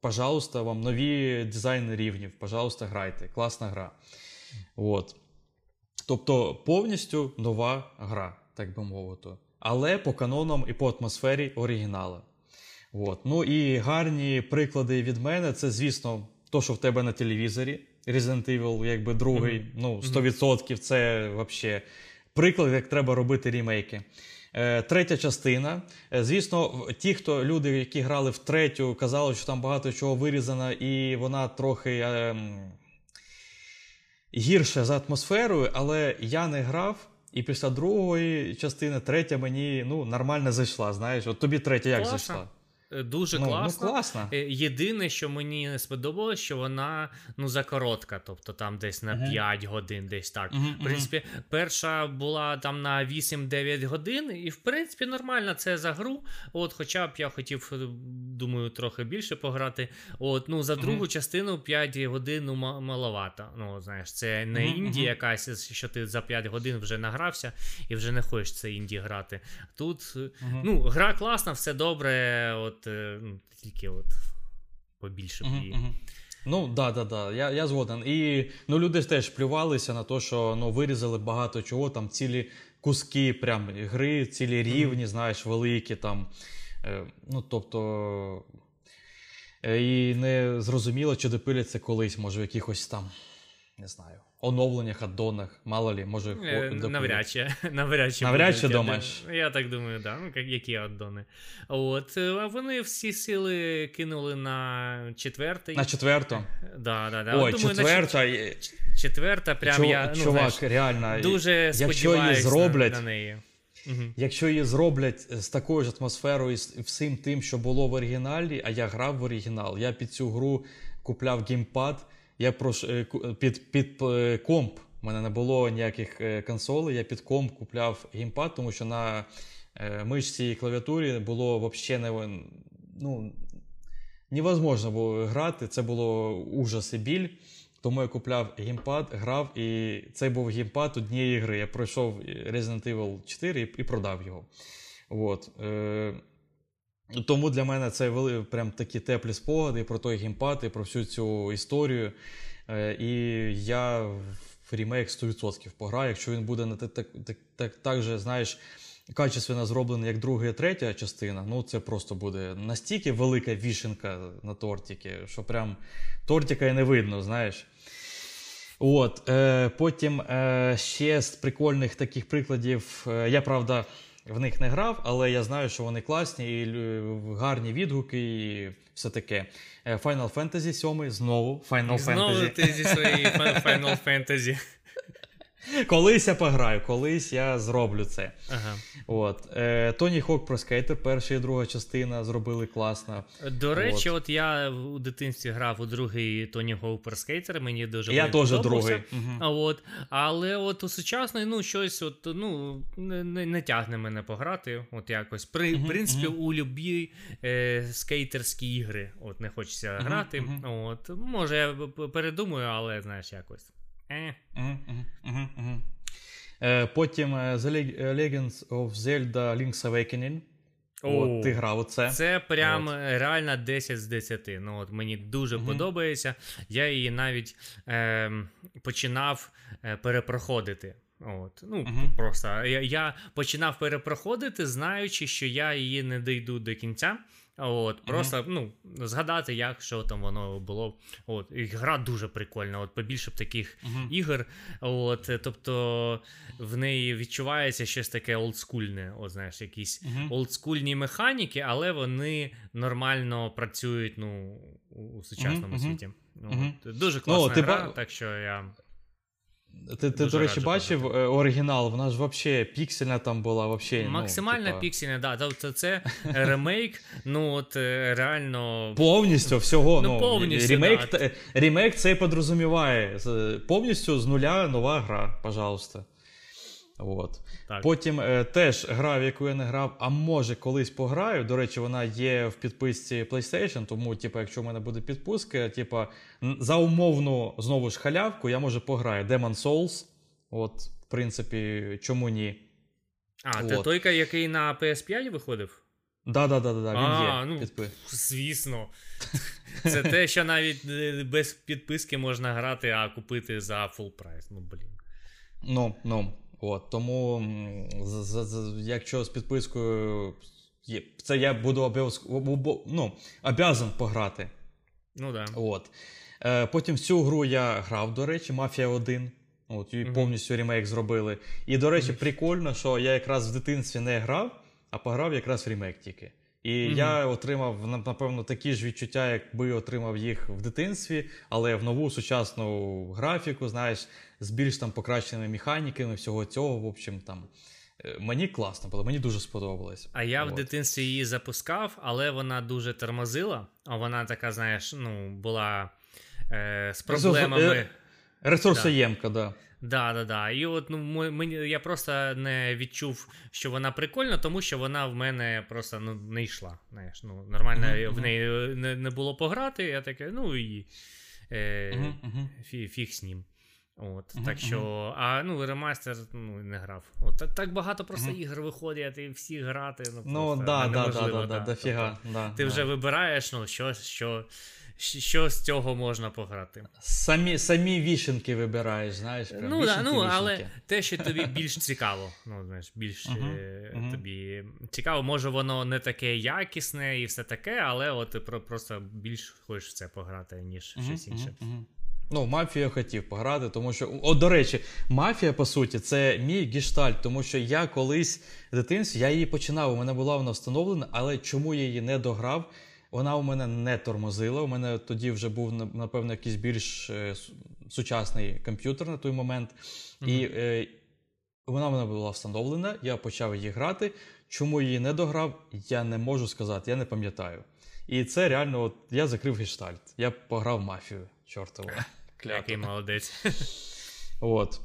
S2: Пожалуйста, вам нові дизайни рівнів. Пожалуйста, грайте. Класна гра. От. Тобто повністю нова гра, так би мовити. Але по канонам і по атмосфері оригінала. От. Ну і гарні приклади від мене це, звісно, то, що в тебе на телевізорі. Resident Evil, якби другий, mm-hmm. ну, 100% це взагалі приклад, як треба робити рімейки. Е, Третя частина. Е, звісно, ті, хто люди, які грали в третю, казали, що там багато чого вирізано, і вона трохи е, гірше за атмосферою, але я не грав. І після другої частини третя мені ну, нормально зайшла. Знаєш, от тобі третя як Класно. зайшла?
S1: Е, дуже
S2: ну,
S1: класно.
S2: Ну, класно.
S1: Е, єдине, що мені не сподобалось, що вона ну закоротка, тобто там десь на uh-huh. 5 годин, десь так. Uh-huh, в принципі, перша була там на 8-9 годин, і в принципі нормально це за гру. От, Хоча б я хотів, е, думаю, трохи більше пограти. От, ну За другу частину 5 годин ну, маловато. Ну, знаєш, Це не інді якась, що ти за 5 годин вже награвся і вже не хочеш це інді грати. Тут ну, гра класна, все добре. от от е, ну, тільки от побільше б її.
S2: Ну, да, да, да, я я згоден. І ну, люди теж плювалися на те, що ну, вирізали багато чого, там цілі куски прям гри, цілі рівні, знаєш, великі там. Е, ну, тобто. Е, і не зрозуміло, чи допиляться колись, може, в якихось там, не знаю оновленнях, аддонах, мало ли, може
S1: е, (laughs) навряд чи навряд чи
S2: навряд чи думаєш.
S1: Я так думаю, да. Ну які аддони. От е, а вони всі сили кинули на четвертий.
S2: На четверту?
S1: Да, да, да.
S2: Ой, думаю, четверта.
S1: На четверта, прям
S2: Чов,
S1: я ну,
S2: чувак,
S1: знаєш,
S2: реально.
S1: дуже сподіваюся зроблять, на, на неї.
S2: Угу. Якщо її зроблять з такою ж атмосферою і всім тим, що було в оригіналі, а я грав в оригінал, я під цю гру купляв геймпад. Я прош... Е, під під е, комп. У мене не було ніяких е, консолей. Я під комп купляв геймпад, тому що на мишці і клавіатурі було взагалі не ну, невозможно було грати. Це було ужас і біль. Тому я купляв геймпад, грав, і цей був геймпад однієї гри. Я пройшов Resident Evil 4 і, і продав його. От. Тому для мене це вели прям такі теплі спогади про той геймпад і про всю цю історію. Е, і я в ремейк 100% пограю, якщо він буде так, так, так, так, так же, знаєш, качественно зроблений, як друга і третя частина, ну це просто буде настільки велика вішенка на тортики, що прям тортика і не видно, знаєш. От, е, Потім е, ще з прикольних таких прикладів. Е, я правда в них не грав, але я знаю, що вони класні, і гарні відгуки, і все таке. Е, Final Fantasy 7, знову Final Fantasy.
S1: Знову ти зі своєї Final Fantasy.
S2: Колись я пограю, колись я зроблю це. Ага. От. Е, Тоні Хок про скейтер, перша і друга частина зробили класно.
S1: До речі, от, от я у дитинстві грав у другий Тоні Хок про скейтер, мені дуже
S2: Я теж другий.
S1: Угу. От. Але от у сучасної ну, щось от, ну, не, не тягне мене пограти. От якось. При угу, принципі, угу. у любі е, скейтерські ігри от не хочеться грати. От. Може, я передумаю, але знаєш, якось.
S2: Е. Е, потім е, The Legends of Zelda Link's Awakening. От, Ти грав у це.
S1: Це прям от. реально 10 з 10. Ну, от Мені дуже uh подобається. Я її навіть е, починав е, перепроходити. От, ну uh просто я, я починав перепроходити, знаючи, що я її не дійду до кінця. От, Просто uh-huh. ну, згадати, як що там воно було. От, і Гра дуже прикольна. От, Побільше б таких uh-huh. ігор. От, Тобто в неї відчувається щось таке олдскульне. От, знаєш, якісь uh-huh. олдскульні механіки, але вони нормально працюють ну, у сучасному світі. Ну, от, Дуже
S2: Ну,
S1: класна
S2: ти
S1: гра,
S2: ба-
S1: так що я.
S2: Ти, ти до речі, бачив е, оригінал, вона ж взагалі піксельна там була, вообще,
S1: Максимально
S2: ну, типа,
S1: піксельна, да. Тобто це (laughs) ремейк, ну от е, реально.
S2: Повністю всього.
S1: Ну,
S2: Ну,
S1: повністю,
S2: ремейк,
S1: да.
S2: ремейк це і подрозуміває. Повністю з нуля нова гра, пожалуйста. От.
S1: Так.
S2: Потім е, теж гра, в яку я не грав, а може колись пограю. До речі, вона є в підписці PlayStation, тому, типу, якщо в мене буде підписка, типу, за умовну знову ж халявку, я може пограю. Demon Souls. От, в принципі, чому ні?
S1: А, це той, який на PS5 виходив?
S2: Да-да-да, він
S1: А,
S2: є.
S1: ну,
S2: підпи-
S1: Звісно. Це те, що навіть е, без підписки можна грати, а купити за full прайс. Ну, блін.
S2: Ну, ну. От, тому, якщо з підпискою, це я буду обов'язково ну, обязан пограти.
S1: Ну да.
S2: От. Е, потім в цю гру я грав, до речі, Мафія 1. От, і повністю ремейк зробили. І, до речі, прикольно, що я якраз в дитинстві не грав, а пограв якраз в ремейк тільки. І
S1: Мгм.
S2: я отримав, напевно, такі ж відчуття, якби отримав їх в дитинстві, але в нову сучасну графіку, знаєш, з більш там покращеними механіками, всього цього. В общем, там. е, Мені класно було, мені дуже сподобалось.
S1: А я в
S2: От.
S1: дитинстві її запускав, але вона дуже тормозила. А вона така, знаєш, ну, була е, з проблемами.
S2: е, Ресурсоємка. Да.
S1: Да, да, да. І от ну, мені я просто не відчув, що вона прикольна, тому що вона в мене просто ну, не йшла. Знаєш, ну, нормально
S2: Мгм,
S1: в неї не, не було пограти. Я таке, ну і е,
S2: мгм.
S1: фі, фіг з ним. От,
S2: Мгм,
S1: так що, а ну, ремастер ну, не грав. От, так, так багато просто
S2: Мгм.
S1: ігор виходять, і всі грати. Ну,
S2: Ну,
S1: просто
S2: да, да, да, да, да,
S1: да.
S2: дофіга.
S1: Тобто,
S2: Да,
S1: ти
S2: да.
S1: вже вибираєш, ну, що, що, що з цього можна пограти.
S2: Самі, самі вішенки вибираєш, знаєш. Прям,
S1: Ну, да,
S2: вішенки,
S1: ну, але те, що тобі більш цікаво. Ну, знаєш, більш е, тобі цікаво, може воно не таке якісне і все таке, але от ти про- просто більш хочеш в це пограти, ніж щось інше.
S2: Ну, мафію я хотів пограти, тому що. О, до речі, мафія, по суті, це мій гештальт, тому що я колись в дитинстві я її починав, у мене була вона встановлена, але чому я її не дограв? Вона у мене не тормозила. У мене тоді вже був напевно якийсь більш е, сучасний комп'ютер на той момент. І е, вона в мене була встановлена, я почав її грати. Чому її не дограв, я не можу сказати, я не пам'ятаю. І це реально, от я закрив гештальт. Я пограв мафію, чортово. (laughs)
S1: Який молодець.
S2: От.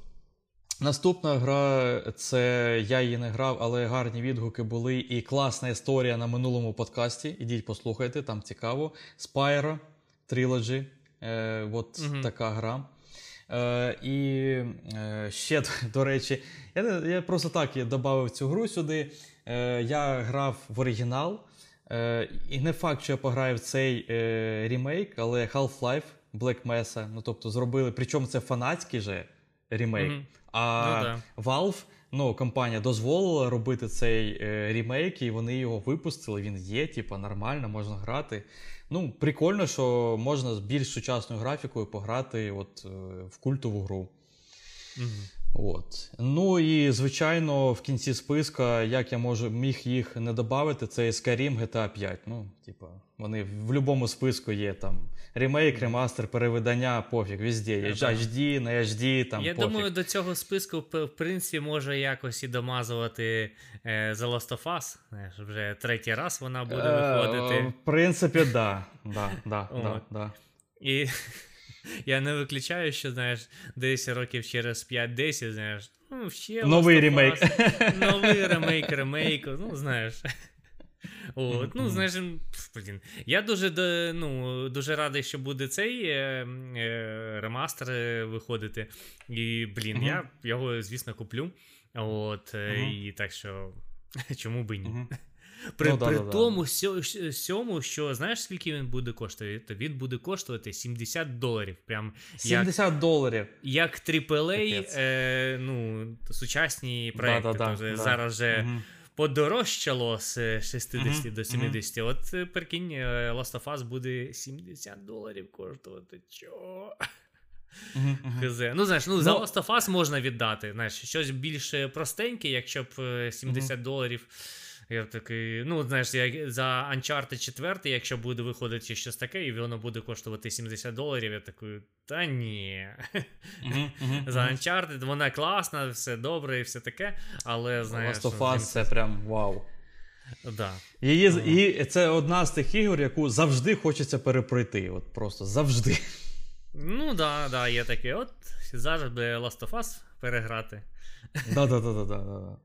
S2: Наступна гра, це я її не грав, але гарні відгуки були. І класна історія на минулому подкасті. Ідіть послухайте, там цікаво. Spyro Trilogy. Е, от
S1: Мгм.
S2: така гра. Е, і е, ще, (laughs) до речі, я, я просто так я додав цю гру сюди. Е, я грав в оригінал. Е, і не факт, що я пограю в цей е, ремейк, але Half-Life Black Mesa. Ну, тобто зробили, причому це фанатський же ремейк.
S1: Мгм.
S2: А
S1: Ну да.
S2: Valve, ну, компанія дозволила робити цей е, ремейк, і вони його випустили. Він є, типа, нормально, можна грати. Ну, прикольно, що можна з більш сучасною графікою пограти от, е, в культову гру.
S1: Мгм.
S2: От. Ну і звичайно, в кінці списка, як я можу міг їх не додати, це Skyrim GTA 5. Ну, типа, вони в будь-якому списку є там ремейк, ремастер, перевидання, пофіг, везде. Є
S1: Ну.
S2: HD, не HD, там
S1: Я
S2: пофіг.
S1: думаю, до цього списку, в принципі, може якось і домазувати е, The Last of Us. Вже третій раз вона буде
S2: Е,
S1: виходити.
S2: В принципі, да. да, да, (laughs) да, да.
S1: І (laughs) я не виключаю, що знаєш, десь років через 5-10, знаєш, ну, ще
S2: Новий ремейк. (laughs)
S1: Новий ремейк, ремейк, ну, знаєш. От, ну, знаєш, блін. Я дуже, ну, дуже радий, що буде цей е, е, ремастер е, виходити. І, блін,
S2: Мгм.
S1: я його, звісно, куплю. От, е,
S2: Мгм.
S1: і так що, (laughs) чому би ні?
S2: Мгм. (laughs)
S1: При,
S2: Ну,
S1: при
S2: да, да.
S1: тому щ- сьому, що знаєш, скільки він буде коштувати? Він буде коштувати 70 доларів. Прям як,
S2: 70 доларів.
S1: як AAA, е, ну, сучасні проекти.
S2: Да-да-да,
S1: Тобто
S2: да.
S1: Зараз же
S2: Мгм.
S1: Подорожчало з 60
S2: Мгм,
S1: до 70. От е, прикинь, е, Last of Us буде 70 доларів коштувати. Чого? Mm-hmm. Ну, знаєш, ну, за
S2: Ну-
S1: Last of Us можна віддати. Знаєш, щось більш простеньке, якщо б е, 70 доларів. Я такий, ну, знаєш, я за Uncharted 4, якщо буде виходити щось таке, і воно буде коштувати 70 доларів, я такий, та ні. За Uncharted вона класна, все добре і все таке, але знаєш.
S2: Last of Us це прям вау.
S1: Да.
S2: Її, mm. І це одна з тих ігор, яку завжди хочеться перепройти. От просто завжди.
S1: Ну, да, да, є таке. От зараз би Last of Us переграти.
S2: Да-да-да.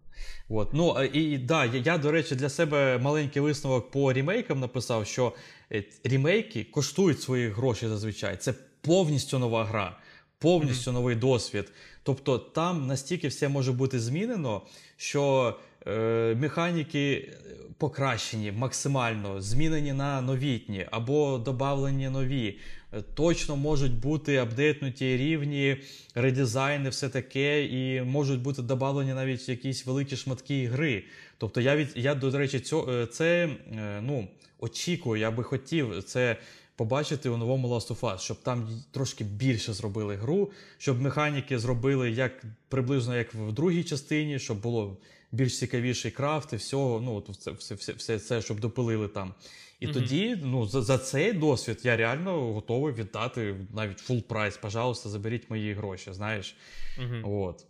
S2: От. Ну, і да, я, до речі, для себе маленький висновок по рімейкам написав, що е, рімейки коштують свої гроші зазвичай. Це повністю нова гра, повністю mm-hmm. новий досвід. Тобто там настільки все може бути змінено, що е, механіки покращені максимально, змінені на новітні або додавлені нові. Е, точно можуть бути апдейтнуті рівні, редизайни, все таке, і можуть бути додавлені навіть якісь великі шматки гри. Тобто, я від я до речі, цьо, е, це е, ну, очікую, я би хотів це. Побачити у новому Last of Us, щоб там трошки більше зробили гру, щоб механіки зробили як приблизно як в другій частині, щоб було більш цікавіший крафт і всього. Ну, все, все, все, все щоб допилили там. І mm тоді ну, за за цей досвід я реально готовий віддати навіть full прайс. Пожалуйста, заберіть мої гроші. Знаєш. mm От.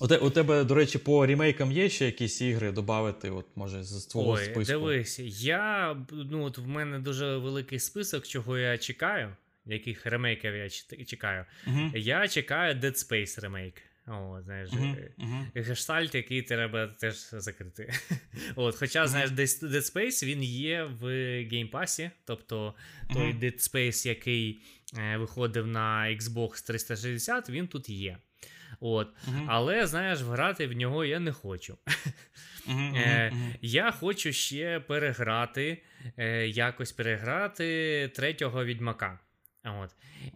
S2: У тебе, до речі, по ремейкам є ще якісь ігри додати, от, може, з твого
S1: Ой,
S2: списку?
S1: Дивись, я ну, от в мене дуже великий список, чого я чекаю, яких ремейків я чекаю. uh Я чекаю Dead Space ремейк. О, знаєш, uh-huh, uh-huh. Гештальт, який треба теж закрити. (laughs) От, Хоча, uh-huh. знаєш, Dead Space він є в Game Pass і, тобто той Dead Space, який е, виходив на Xbox 360, він тут є. От. Але, знаєш, грати в нього я не хочу. (laughs) е, Я хочу ще переграти, е, якось переграти третього відьмака. От.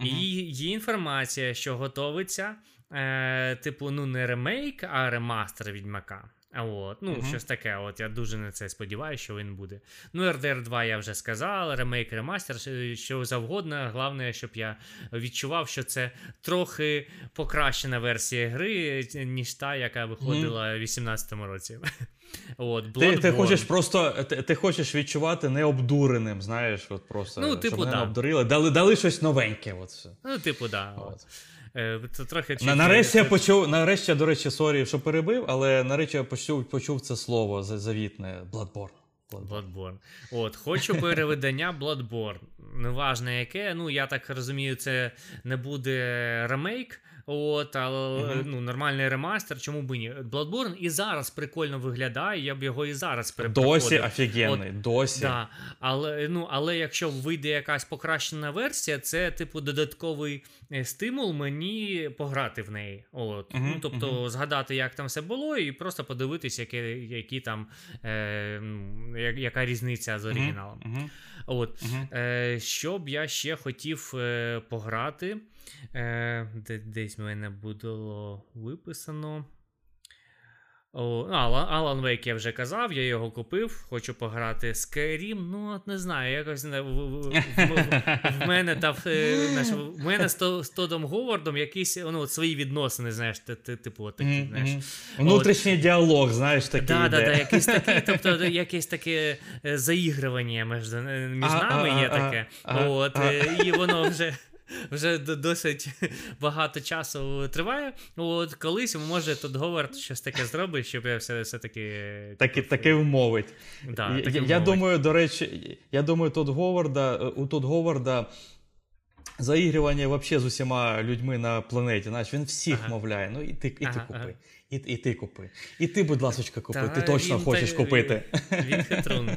S1: І є інформація, що готовиться е, типу, ну, не ремейк, а ремастер Відьмака. От, ну, uh-huh. щось таке. От я дуже на це сподіваюся, що він буде. Ну, RDR 2 я вже сказав, ремейк, ремастер, що завгодно. Головне, щоб я відчував, що це трохи покращена версія гри, ніж та, яка виходила uh-huh. у 2018 році. (laughs) От,
S2: Ти ти хочеш просто ти, ти хочеш відчувати необдуреним, знаєш, от просто
S1: ну, типу,
S2: щоб
S1: да.
S2: не обдурили, дали дали щось новеньке. От.
S1: Ну, типу, да. От. Е, це трохи
S2: чи Нарешті я почув, нарешті, до речі, сорі, що перебив, але нарешті я почув почув це слово завітне Bloodborne.
S1: Bloodborne. Bloodborne. От, Хочу переведення Bloodborne. Неважно яке. Ну, я так розумію, це не буде ремейк. От, але uh-huh. ну, нормальний ремастер, чому б ні? Bloodborne і зараз прикольно виглядає, я б його і зараз перепроходив.
S2: Досі офігенний, От, досі.
S1: Да. Але ну, але якщо вийде якась покращена версія, це типу додатковий е, стимул мені пограти в неї. От. Uh-huh. Ну, Тобто uh-huh. згадати, як там все було, і просто подивитись, які, які там, е, яка різниця з оригіналом. От. Е, Що б я ще хотів е, пограти. Е, Десь в мене було виписано. О, Alan Wake я вже казав, я його купив, хочу пограти Skyrim, ну от не знаю, якось в, в, в, в мене та е, знаєш, в мене з, з Тодом Говардом якісь ну, от свої відносини, знаєш, типу от такі, знаєш.
S2: Внутрішній от, діалог, знаєш, такий.
S1: Да, да, да, якийсь такий, тобто якесь таке е, заігрування між, між нами є таке. От, І воно вже вже досить (laughs) багато часу триває. От колись може тут Говард щось таке зробить, щоб я все все таки
S2: таки таки вмовить. Да, я, таки я думаю, до речі, я думаю, тут Говарда у тут Говарда. Заігрування вообще з усіма людьми на планеті. Знаєш, він всіх ага. мовляє. Ну і ти і ага, ти купи. Ага. І і ти купи. І ти, будь ласка, купи. Та, ти точно хочеш та, купити.
S1: Він, він хитрун.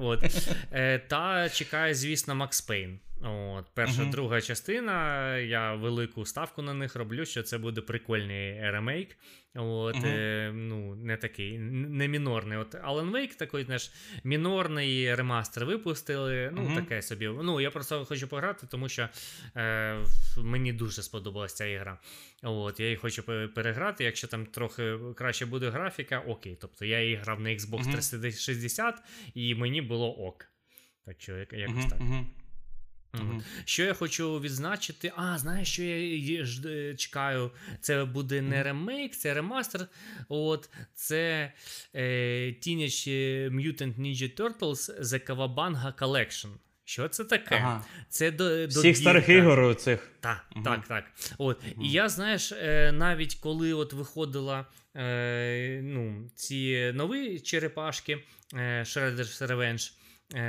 S1: От. Е, Та чекає, звісно, Макс Пейн. От, Перша, uh-huh. друга частина. Я велику ставку на них роблю, що це буде прикольний ремейк. От, uh-huh. е, ну, Не такий, не мінорний. От Alan Wake такий знаєш, мінорний ремастер випустили. Ну, uh-huh. таке собі. Ну, Я просто хочу пограти, тому що е, мені дуже сподобалася ця ігра. От, Я її хочу переграти. Якщо там трохи краще буде графіка, окей. Тобто я її грав на Xbox 360 і мені було ок. Так що якось так. Mm-hmm. Що я хочу відзначити? А, знаєш, що я чекаю? Це буде не ремейк, це ремастер. От, Це е, Teenage Mutant Ninja Turtles The Kawabanga Collection. Що це таке? Ага. Це до,
S2: до Всіх старих ігор цих.
S1: Так, угу. так, так. От. Угу. І я, знаєш, е, навіть коли от виходила е, ну, ці нові черепашки е, Shredder's Revenge, Е,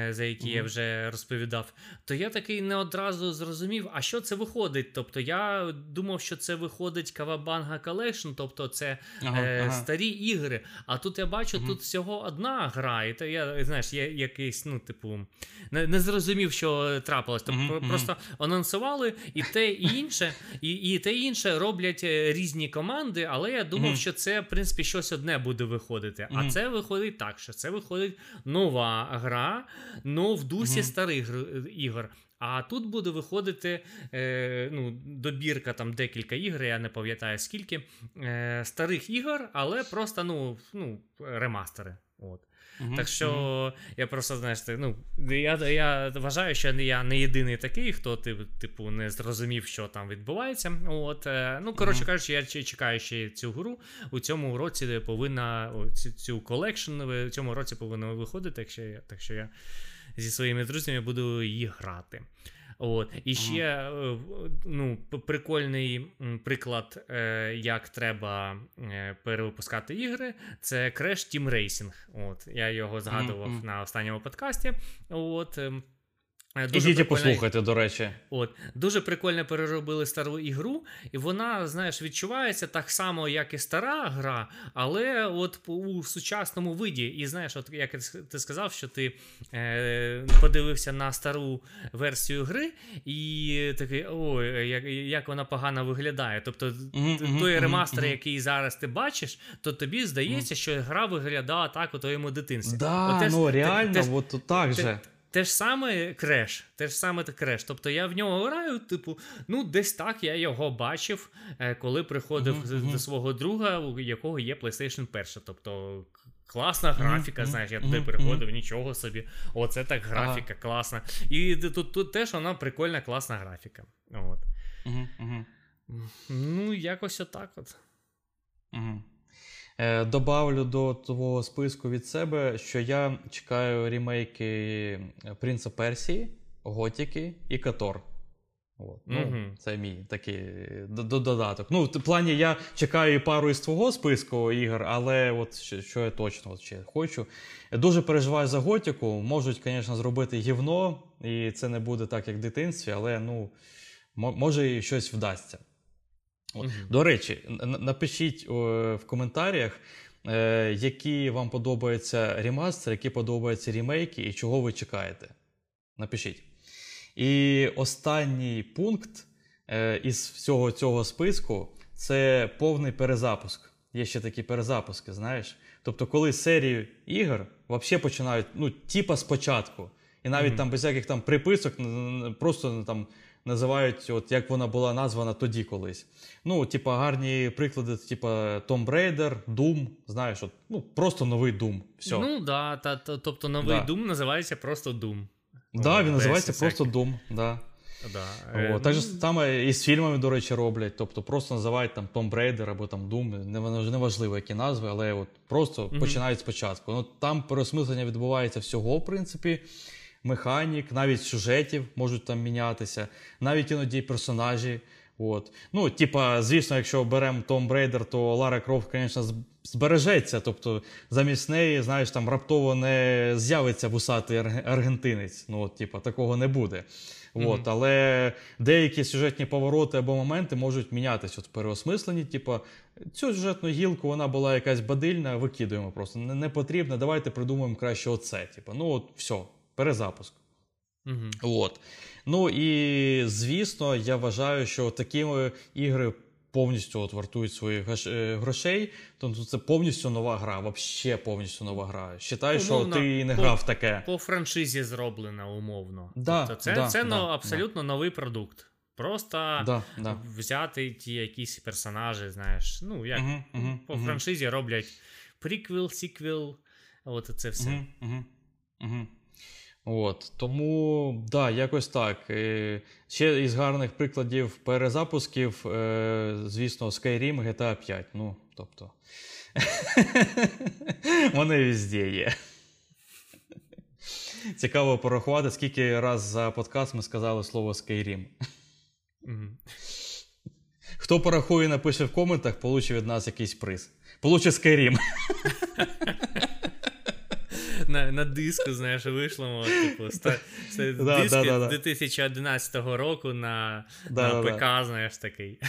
S1: за які mm-hmm. я вже розповідав, то я такий не одразу зрозумів, а що це виходить. Тобто я думав, що це виходить Кавабанга Collection, тобто це ага, е, ага. старі ігри. А тут я бачу, mm-hmm. тут всього одна гра, і то я знаєш, я якийсь, ну, типу, не, не зрозумів, що трапилось. Тобто mm-hmm. просто анонсували і те, і інше, і і те і інше роблять е, різні команди, але я думав, що це, в принципі, щось одне буде виходити. А це виходить так, що це виходить нова гра но в дусі mm-hmm. старих ігор. А тут буде виходити е, ну, добірка там декілька ігор, я не пам'ятаю скільки е, старих ігор, але просто ну, ну, ремастери. От. Так що я просто знаєш, ну, я я вважаю, що я не єдиний такий, хто типу не зрозумів, що там відбувається. От, е, Ну, коротше кажучи, я чекаю ще цю гру. У цьому році повинна цю, цю collection в цьому році повинна виходити, так що я, так що я зі своїми друзями буду її грати. От. І ще е, ну, прикольний приклад, е, як треба е, перевипускати ігри, це Crash Team Racing. От. Я його згадував mm-hmm. на останньому подкасті. От.
S2: Е, дуже Ідіть послухайте, до речі.
S1: От Дуже прикольно переробили стару ігру, і вона, знаєш, відчувається так само, як і стара гра, але от у сучасному виді. І знаєш, от як ти сказав, що ти е, подивився на стару версію гри, і такий ой, як як вона погано виглядає. Тобто mm-hmm, той ремастер, mm-hmm. який зараз ти бачиш, то тобі здається, mm-hmm. що гра виглядала так у твоєму дитинстві.
S2: Да, от, ну реально, от так же.
S1: Те ж саме креш, те ж саме креш. Тобто я в нього граю, типу, ну, десь так я його бачив, е, коли приходив uh-huh, до свого друга, у якого є PlayStation 1. Тобто класна графіка, uh-huh, знаєш, я туди приходив, нічого собі. Оце так графіка ага. класна. І тут тут теж вона прикольна, класна графіка. От. Ну, якось отак от.
S2: Угу. Е, добавлю до того списку від себе, що я чекаю рімейки Принца Персії, Готіки і Катор. От. Ну, mm-hmm. Це мій такий додаток. Ну, в плані я чекаю пару із твого списку ігор, але от що, що я точно от ще хочу. Я дуже переживаю за готіку. Можуть, звісно, зробити гівно, і це не буде так, як в дитинстві, але ну, може і щось вдасться. Угу. До речі, напишіть в коментарях, е, які вам подобаються ремастери, які подобаються ремейки і чого ви чекаєте. Напишіть. І останній пункт е, із всього цього списку це повний перезапуск. Є ще такі перезапуски, знаєш. Тобто, коли серію ігор взагалі починають, ну, типа спочатку. І навіть mm-hmm. там без яких там приписок, просто там називають, от як вона була названа тоді колись. Ну, типа, гарні приклади, типа Tomb Raider, Doom, знаєш, от, ну, просто новий Doom. Все.
S1: Ну, да, та, та, тобто новий да. Doom називається просто Doom.
S2: Так, да, він називається просто Doom. Да. Да. О, е, так же ну, саме і з фільмами, до речі, роблять. Тобто просто називають там Tomb Raider або там Doom, неважливо, які назви, але от просто mm-hmm. починають спочатку. Ну, Там переосмислення відбувається всього, в принципі механік, навіть сюжетів можуть там мінятися, навіть іноді персонажі. От. Ну, типа, звісно, якщо беремо Том Брейдер, то Лара Крофт, звісно, збережеться. Тобто, замість неї, знаєш, там раптово не з'явиться вусатий аргентинець. Ну, от, типа, такого не буде. Mm-hmm. От, Але деякі сюжетні повороти або моменти можуть мінятися в переосмисленні. Типа, цю сюжетну гілку вона була якась бадильна, викидуємо просто. Не, не потрібно, давайте придумаємо краще оце. Типа, ну от все, перезапуск. Угу. От. Ну і звісно, я вважаю, що такі ігри повністю от вартують своїх е, грошей. Тобто це повністю нова гра, взагалі повністю нова гра. Считай, що ти не
S1: по,
S2: грав таке.
S1: По франшизі зроблена умовно.
S2: Да,
S1: тобто Це
S2: да,
S1: це
S2: да,
S1: ну, абсолютно да. новий продукт. Просто
S2: да,
S1: взяти ті якісь персонажі, знаєш. Ну, як угу, угу, по угу. франшизі роблять приквел, сіквел, от це все.
S2: Угу, От, Тому, да, якось так. Ще із гарних прикладів перезапусків, е, звісно, Skyrim, GTA 5. Ну, тобто, (laughs) вони везде є. Цікаво порахувати, скільки раз за подкаст ми сказали слово Skyrim. Хто порахує, напише в коментах, получить від нас якийсь приз. Получить Skyrim. (laughs)
S1: На на диску, знаєш, вийшло, типу, (laughs) ста, да, диски да, да, 2011 року на на ПК, знаєш, такий.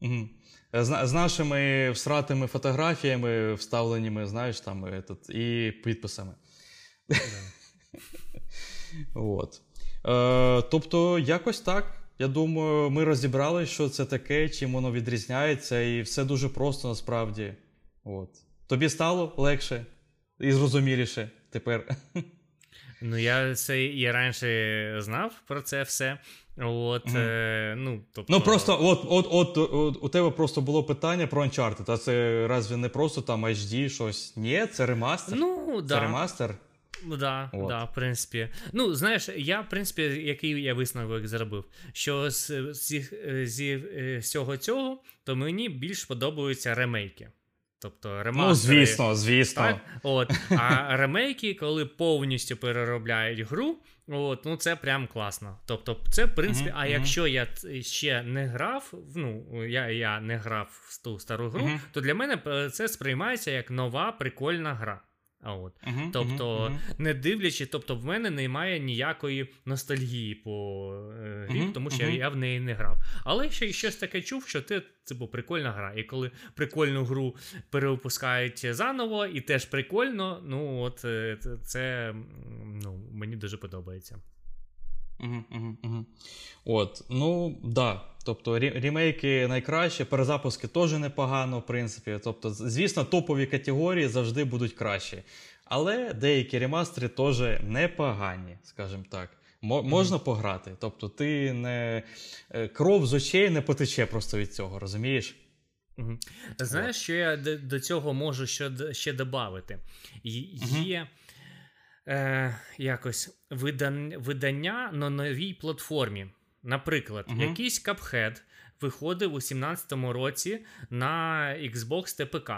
S2: Угу. З, з нашими всратими фотографіями, вставленими, знаєш, там, этот, і підписами. (laughs) От. Е, Тобто, якось так. Я думаю, ми розібрали, що це таке, чим воно відрізняється, і все дуже просто насправді. От. Тобі стало легше і зрозуміліше тепер.
S1: Ну, я це і раніше знав про це все. От, mm. е, ну, тобто...
S2: ну просто от, от, от, от у тебе просто було питання про Uncharted, а це разве не просто там HD щось? Ні, це ремастер.
S1: Ну,
S2: це
S1: да.
S2: ремастер.
S1: Да, От. да, в принципі. Ну, знаєш, я, в принципі, який я висновок зробив, що з, з, з, з всього цього, то мені більш подобаються ремейки. Тобто ремастери.
S2: Ну, звісно, звісно. Так?
S1: От. А ремейки, коли повністю переробляють гру, от, ну це прям класно. Тобто, це, в принципі, mm-hmm. а якщо я ще не грав, ну, я я не грав в ту стару гру, mm-hmm. то для мене це сприймається як нова прикольна гра. А от. Uh-huh, тобто, uh-huh, не дивлячись, тобто в мене немає ніякої ностальгії по е, грі, тому що я в неї не грав. Але ще щось таке чув, що це типу, прикольна гра. І коли прикольну гру перевипускають заново, і теж прикольно, ну от е, це ну, мені дуже подобається.
S2: Угу, угу, угу. От, ну да. Тобто рімейки найкраще, перезапуски теж непогано, в принципі. Тобто, звісно, топові категорії завжди будуть кращі. Але деякі ремастери теж непогані, скажімо так. Можна пограти. Тобто, ти не е, кров з очей не потече просто від цього, розумієш?
S1: Угу. Знаєш, що я до цього можу ще ще додати? Є. Угу е, якось видання, видання на новій платформі. Наприклад, uh якийсь Cuphead виходив у 17-му році на Xbox ТПК.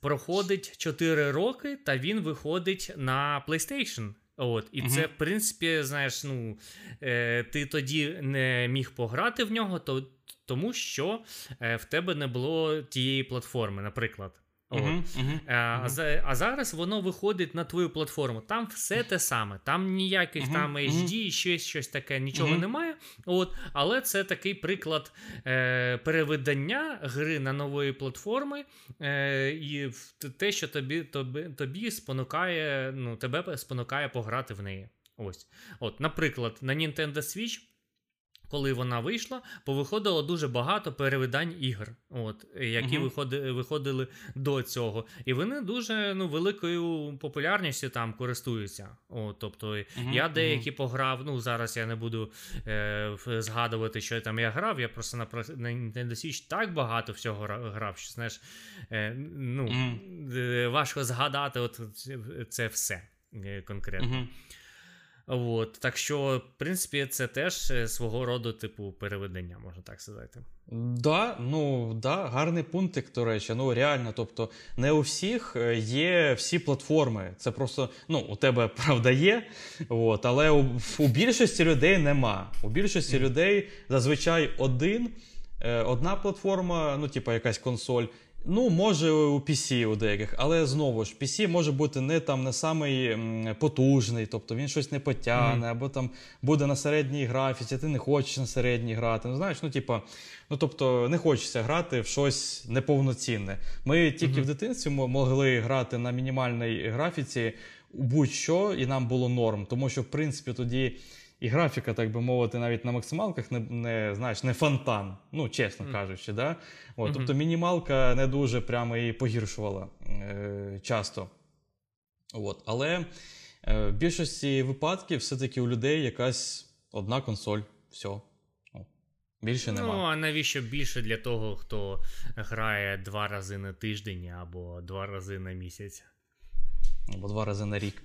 S1: Проходить 4 роки, та він виходить на PlayStation. От, І uh це, в принципі, знаєш, ну, е, ти тоді не міг пограти в нього, то, тому що е, в тебе не було тієї платформи, наприклад. Uh-huh, uh-huh, uh-huh. А зараз воно виходить на твою платформу. Там все те саме. Там ніяких там HD, ще щось таке, нічого немає. От, Але це такий приклад е, перевидання гри на нової платформи, е, і те, що тобі тобі, тобі спонукає, ну, тебе спонукає пограти в неї. Ось. От, Наприклад, на Nintendo Switch коли вона вийшла, повиходило дуже багато перевидань ігр, от, які uh виходили, виходили до цього. І вони дуже ну, великою популярністю там користуються. От, Тобто uh я деякі uh пограв. Ну, зараз я не буду е, згадувати, що там я грав. Я просто на на Nintendo Switch так багато всього грав, що знаєш, е, ну, важко згадати от це все е, конкретно. От, Так що, в принципі, це теж е, свого роду, типу, переведення, можна так сказати.
S2: Да, ну да, гарний пунктик, до речі. Ну реально, тобто, не у всіх е, є всі платформи. Це просто ну, у тебе (laughs) правда є, от, але у, у більшості людей нема. У більшості mm. людей зазвичай один, е, одна платформа, ну, типу, якась консоль. Ну, може у PC у деяких, але знову ж PC може бути не там не самий потужний, тобто він щось не потягне, mm-hmm. або там буде на середній графіці, ти не хочеш на середній грати. Ну, знаєш, ну типа, ну тобто не хочеться грати в щось неповноцінне. Ми тільки mm-hmm. в дитинстві могли грати на мінімальній графіці будь-що, і нам було норм, тому що в принципі тоді і графіка, так би мовити, навіть на максималках не не знаєш, не фонтан, ну чесно mm. кажучи. Да? От, mm-hmm. Тобто мінімалка не дуже прямо і погіршувала е, часто. От. Але е, в більшості випадків все-таки у людей якась одна консоль. Все. Більше нема.
S1: Ну, а навіщо більше для того, хто грає два рази на тиждень або два рази на місяць?
S2: Або два рази на рік.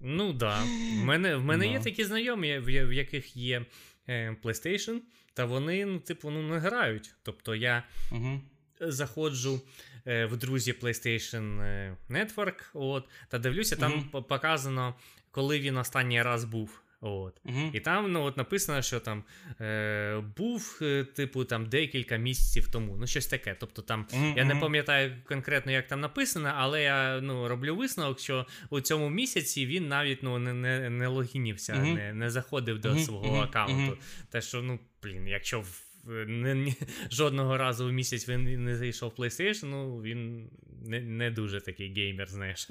S1: Ну так. Да. В мене в мене no. є такі знайомі, в, в яких є е, PlayStation, та вони, ну, типу, ну, не грають. Тобто я uh-huh. заходжу е, в друзі PlayStation е, Network, от, та дивлюся, там uh-huh. показано, коли він останній раз був. От. uh І там ну, от написано, що там е, був, е, типу, там декілька місяців тому. Ну, щось таке. Тобто там uh я не пам'ятаю конкретно, як там написано, але я ну, роблю висновок, що у цьому місяці він навіть ну, не не, не логінівся, не не заходив до свого аккаунту. Те, що, ну, блін, якщо в. Не, не, Жодного разу в місяць він не зайшов в PlayStation, ну він не не дуже такий геймер, знаєш.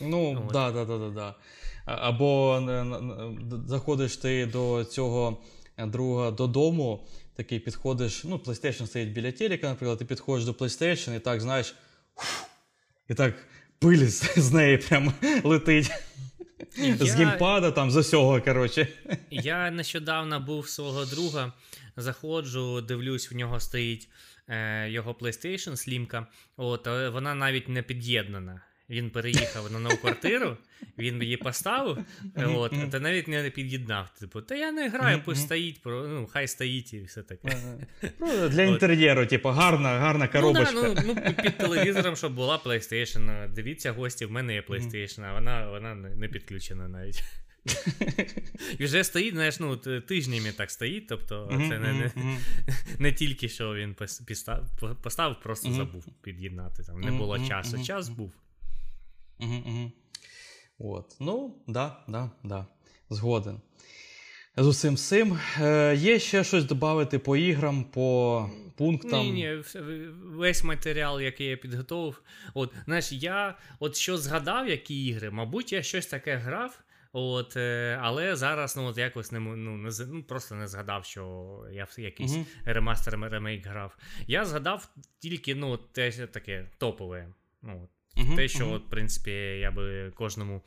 S2: Ну, так, так, так, так. Або заходиш ти до цього друга додому, такий підходиш, ну, PlayStation стоїть біля телека, наприклад, ти підходиш до PlayStation і так, знаєш, і так пиль з неї прямо (laughs) летить. Я... З геймпада там з усього, коротше.
S1: Я нещодавно був свого друга, заходжу, дивлюсь, в нього стоїть е, його PlayStation слімка, от, вона навіть не під'єднана. Він переїхав на нову квартиру, він її поставив, от, та навіть не під'єднав. Типу, та я не граю, пусть стоїть, ну, хай стоїть і все таке.
S2: Ну, (laughs) Для інтер'єру, типу, гарна гарна коробочка.
S1: Ну, да, ну, ну, Під телевізором, щоб була PlayStation. Дивіться, гості, в мене є PlayStation, а вона вона не підключена навіть. (laughs) І вже стоїть, знаєш, ну, тижнями так стоїть, тобто це не не, не тільки що він поставив, просто забув під'єднати. Там Не було часу. Час був.
S2: Угу, угу. От. Ну, да, да, да. Згоден. З усім цим. Е, Є ще щось додати по іграм, по пунктам?
S1: Ні, ні, весь матеріал, який я підготував. От, знаєш, я от що згадав, які ігри, мабуть, я щось таке грав. От, е, Але зараз ну, от якось не ну, не, ну, просто не згадав, що я в якийсь uh-huh. ремастер ремейк грав. Я згадав тільки ну, те таке топове. Ну, Uh-huh, Те, що, uh-huh. от, в принципі, я би кожному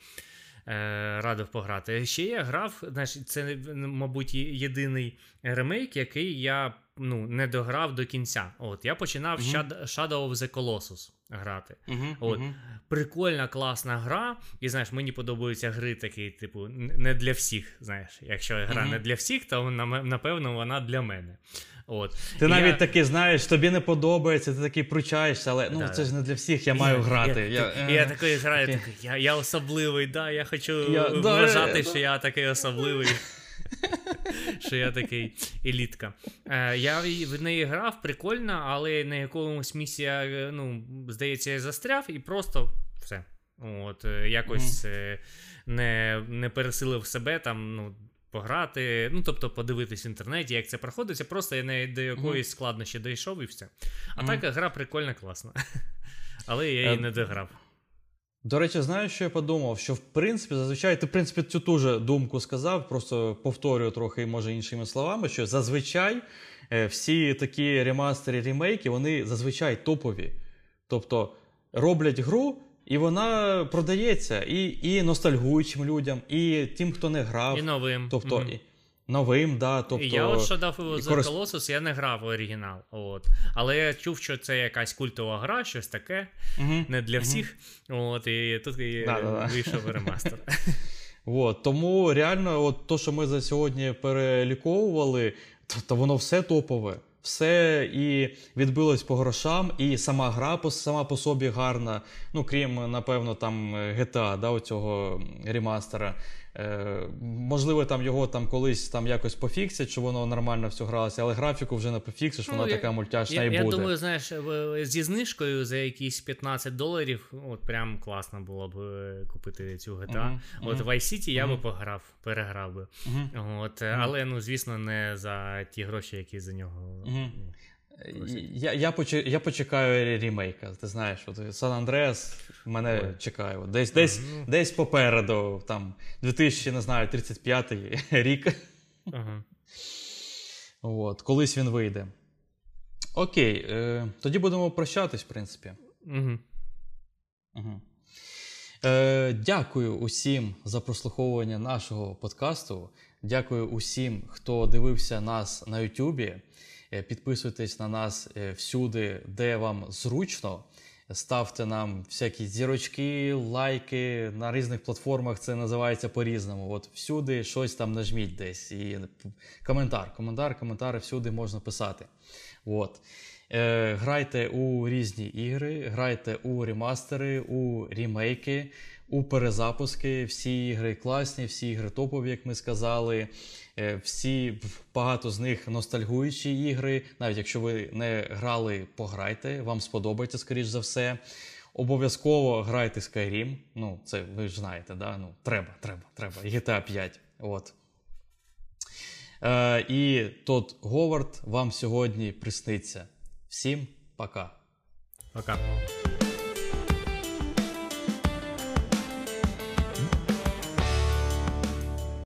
S1: е, радив пограти. Ще я грав, знаєш, це, мабуть, єдиний ремейк, який я ну, не дограв до кінця. От, Я починав uh-huh. Shadow of the Colossus грати. От, Прикольна, класна гра. І знаєш, мені подобаються гри такі, типу, не для всіх. знаєш, Якщо гра не для всіх, то напевно вона для мене. От.
S2: Ти і навіть я... таки знаєш, тобі не подобається, ти такий пручаєшся, але ну, да, це ж не для всіх, я маю грати.
S1: Я я, я, такий граю, такий, я я особливий, да, я хочу я, вважати, да, що я такий особливий. Що я такий елітка. Е, Я в неї грав, прикольно, але на якомусь місці я, ну, здається, я застряв і просто все. От, е, Якось mm-hmm. не не пересилив себе там, ну, пограти, ну тобто подивитись в інтернеті, як це проходиться. Просто я не до якоїсь складнощі дійшов і все. А mm. так гра прикольна, класна. (laughs) Але я її е, не дограв.
S2: До речі, знаєш, що я подумав? Що в принципі, зазвичай ти в принципі цю ту же думку сказав, просто повторюю трохи, може, іншими словами, що зазвичай е, всі такі ремастери, ремейки, вони зазвичай топові. Тобто роблять гру, і вона продається і і ностальгуючим людям, і тим, хто не грав.
S1: І новим.
S2: Тобто, mm-hmm. Новим, да, тобто... І
S1: я от що дав за корис... Colossus, я не грав в оригінал. От. Але я чув, що це якась культова гра, щось таке, uh-huh. не для всіх. Uh-huh. От, І тут і да, вийшов ремастер. (laughs) (laughs)
S2: От, Тому реально, от то, що ми за сьогодні переліковували, то, то воно все топове все і відбилось по грошам, і сама гра сама по собі гарна. Ну, крім, напевно, там GTA, да, оцього ремастера. Е, Можливо, там його там колись там якось пофіксять, щоб воно нормально все гралося, але графіку вже не пофіксиш, вона ну, така мультяшна
S1: я,
S2: і буде.
S1: Я думаю, знаєш, зі знижкою за якісь 15 доларів, от прям класно було б е, купити цю GTA. Uh-huh, от uh-huh, в Vice City я uh-huh. би пограв, переграв би. От, Але, ну, звісно, не за ті гроші, які за нього.
S2: Я я, я почекаю ремейка. Ти знаєш, от Сан Андреас мене Ой. чекає. Десь десь, ага. десь попереду, там 2035 (laughs) рік. Ага. От, Колись він вийде. Окей, е, тоді будемо прощатись, в принципі. Угу. Угу. Е, Дякую усім за прослуховування нашого подкасту. Дякую усім, хто дивився нас на Ютубі. Е, підписуйтесь на нас е, всюди, де вам зручно. ставте нам всякі зірочки, лайки. На різних платформах це називається по-різному. От всюди щось там нажміть десь. І коментар, коментар, коментар всюди можна писати. От. Е, Грайте у різні ігри, грайте у ремастери, у рімейки, у перезапуски. Всі ігри класні, всі ігри топові, як ми сказали. Е, всі багато з них ностальгуючі ігри. Навіть якщо ви не грали, пограйте, вам сподобається, скоріш за все. Обов'язково грайте Skyrim. Ну, це ви ж знаєте, да? Ну, треба, треба, треба. GTA 5. От. Е, І тот Говард вам сьогодні присниться. Всім пока.
S1: Пока.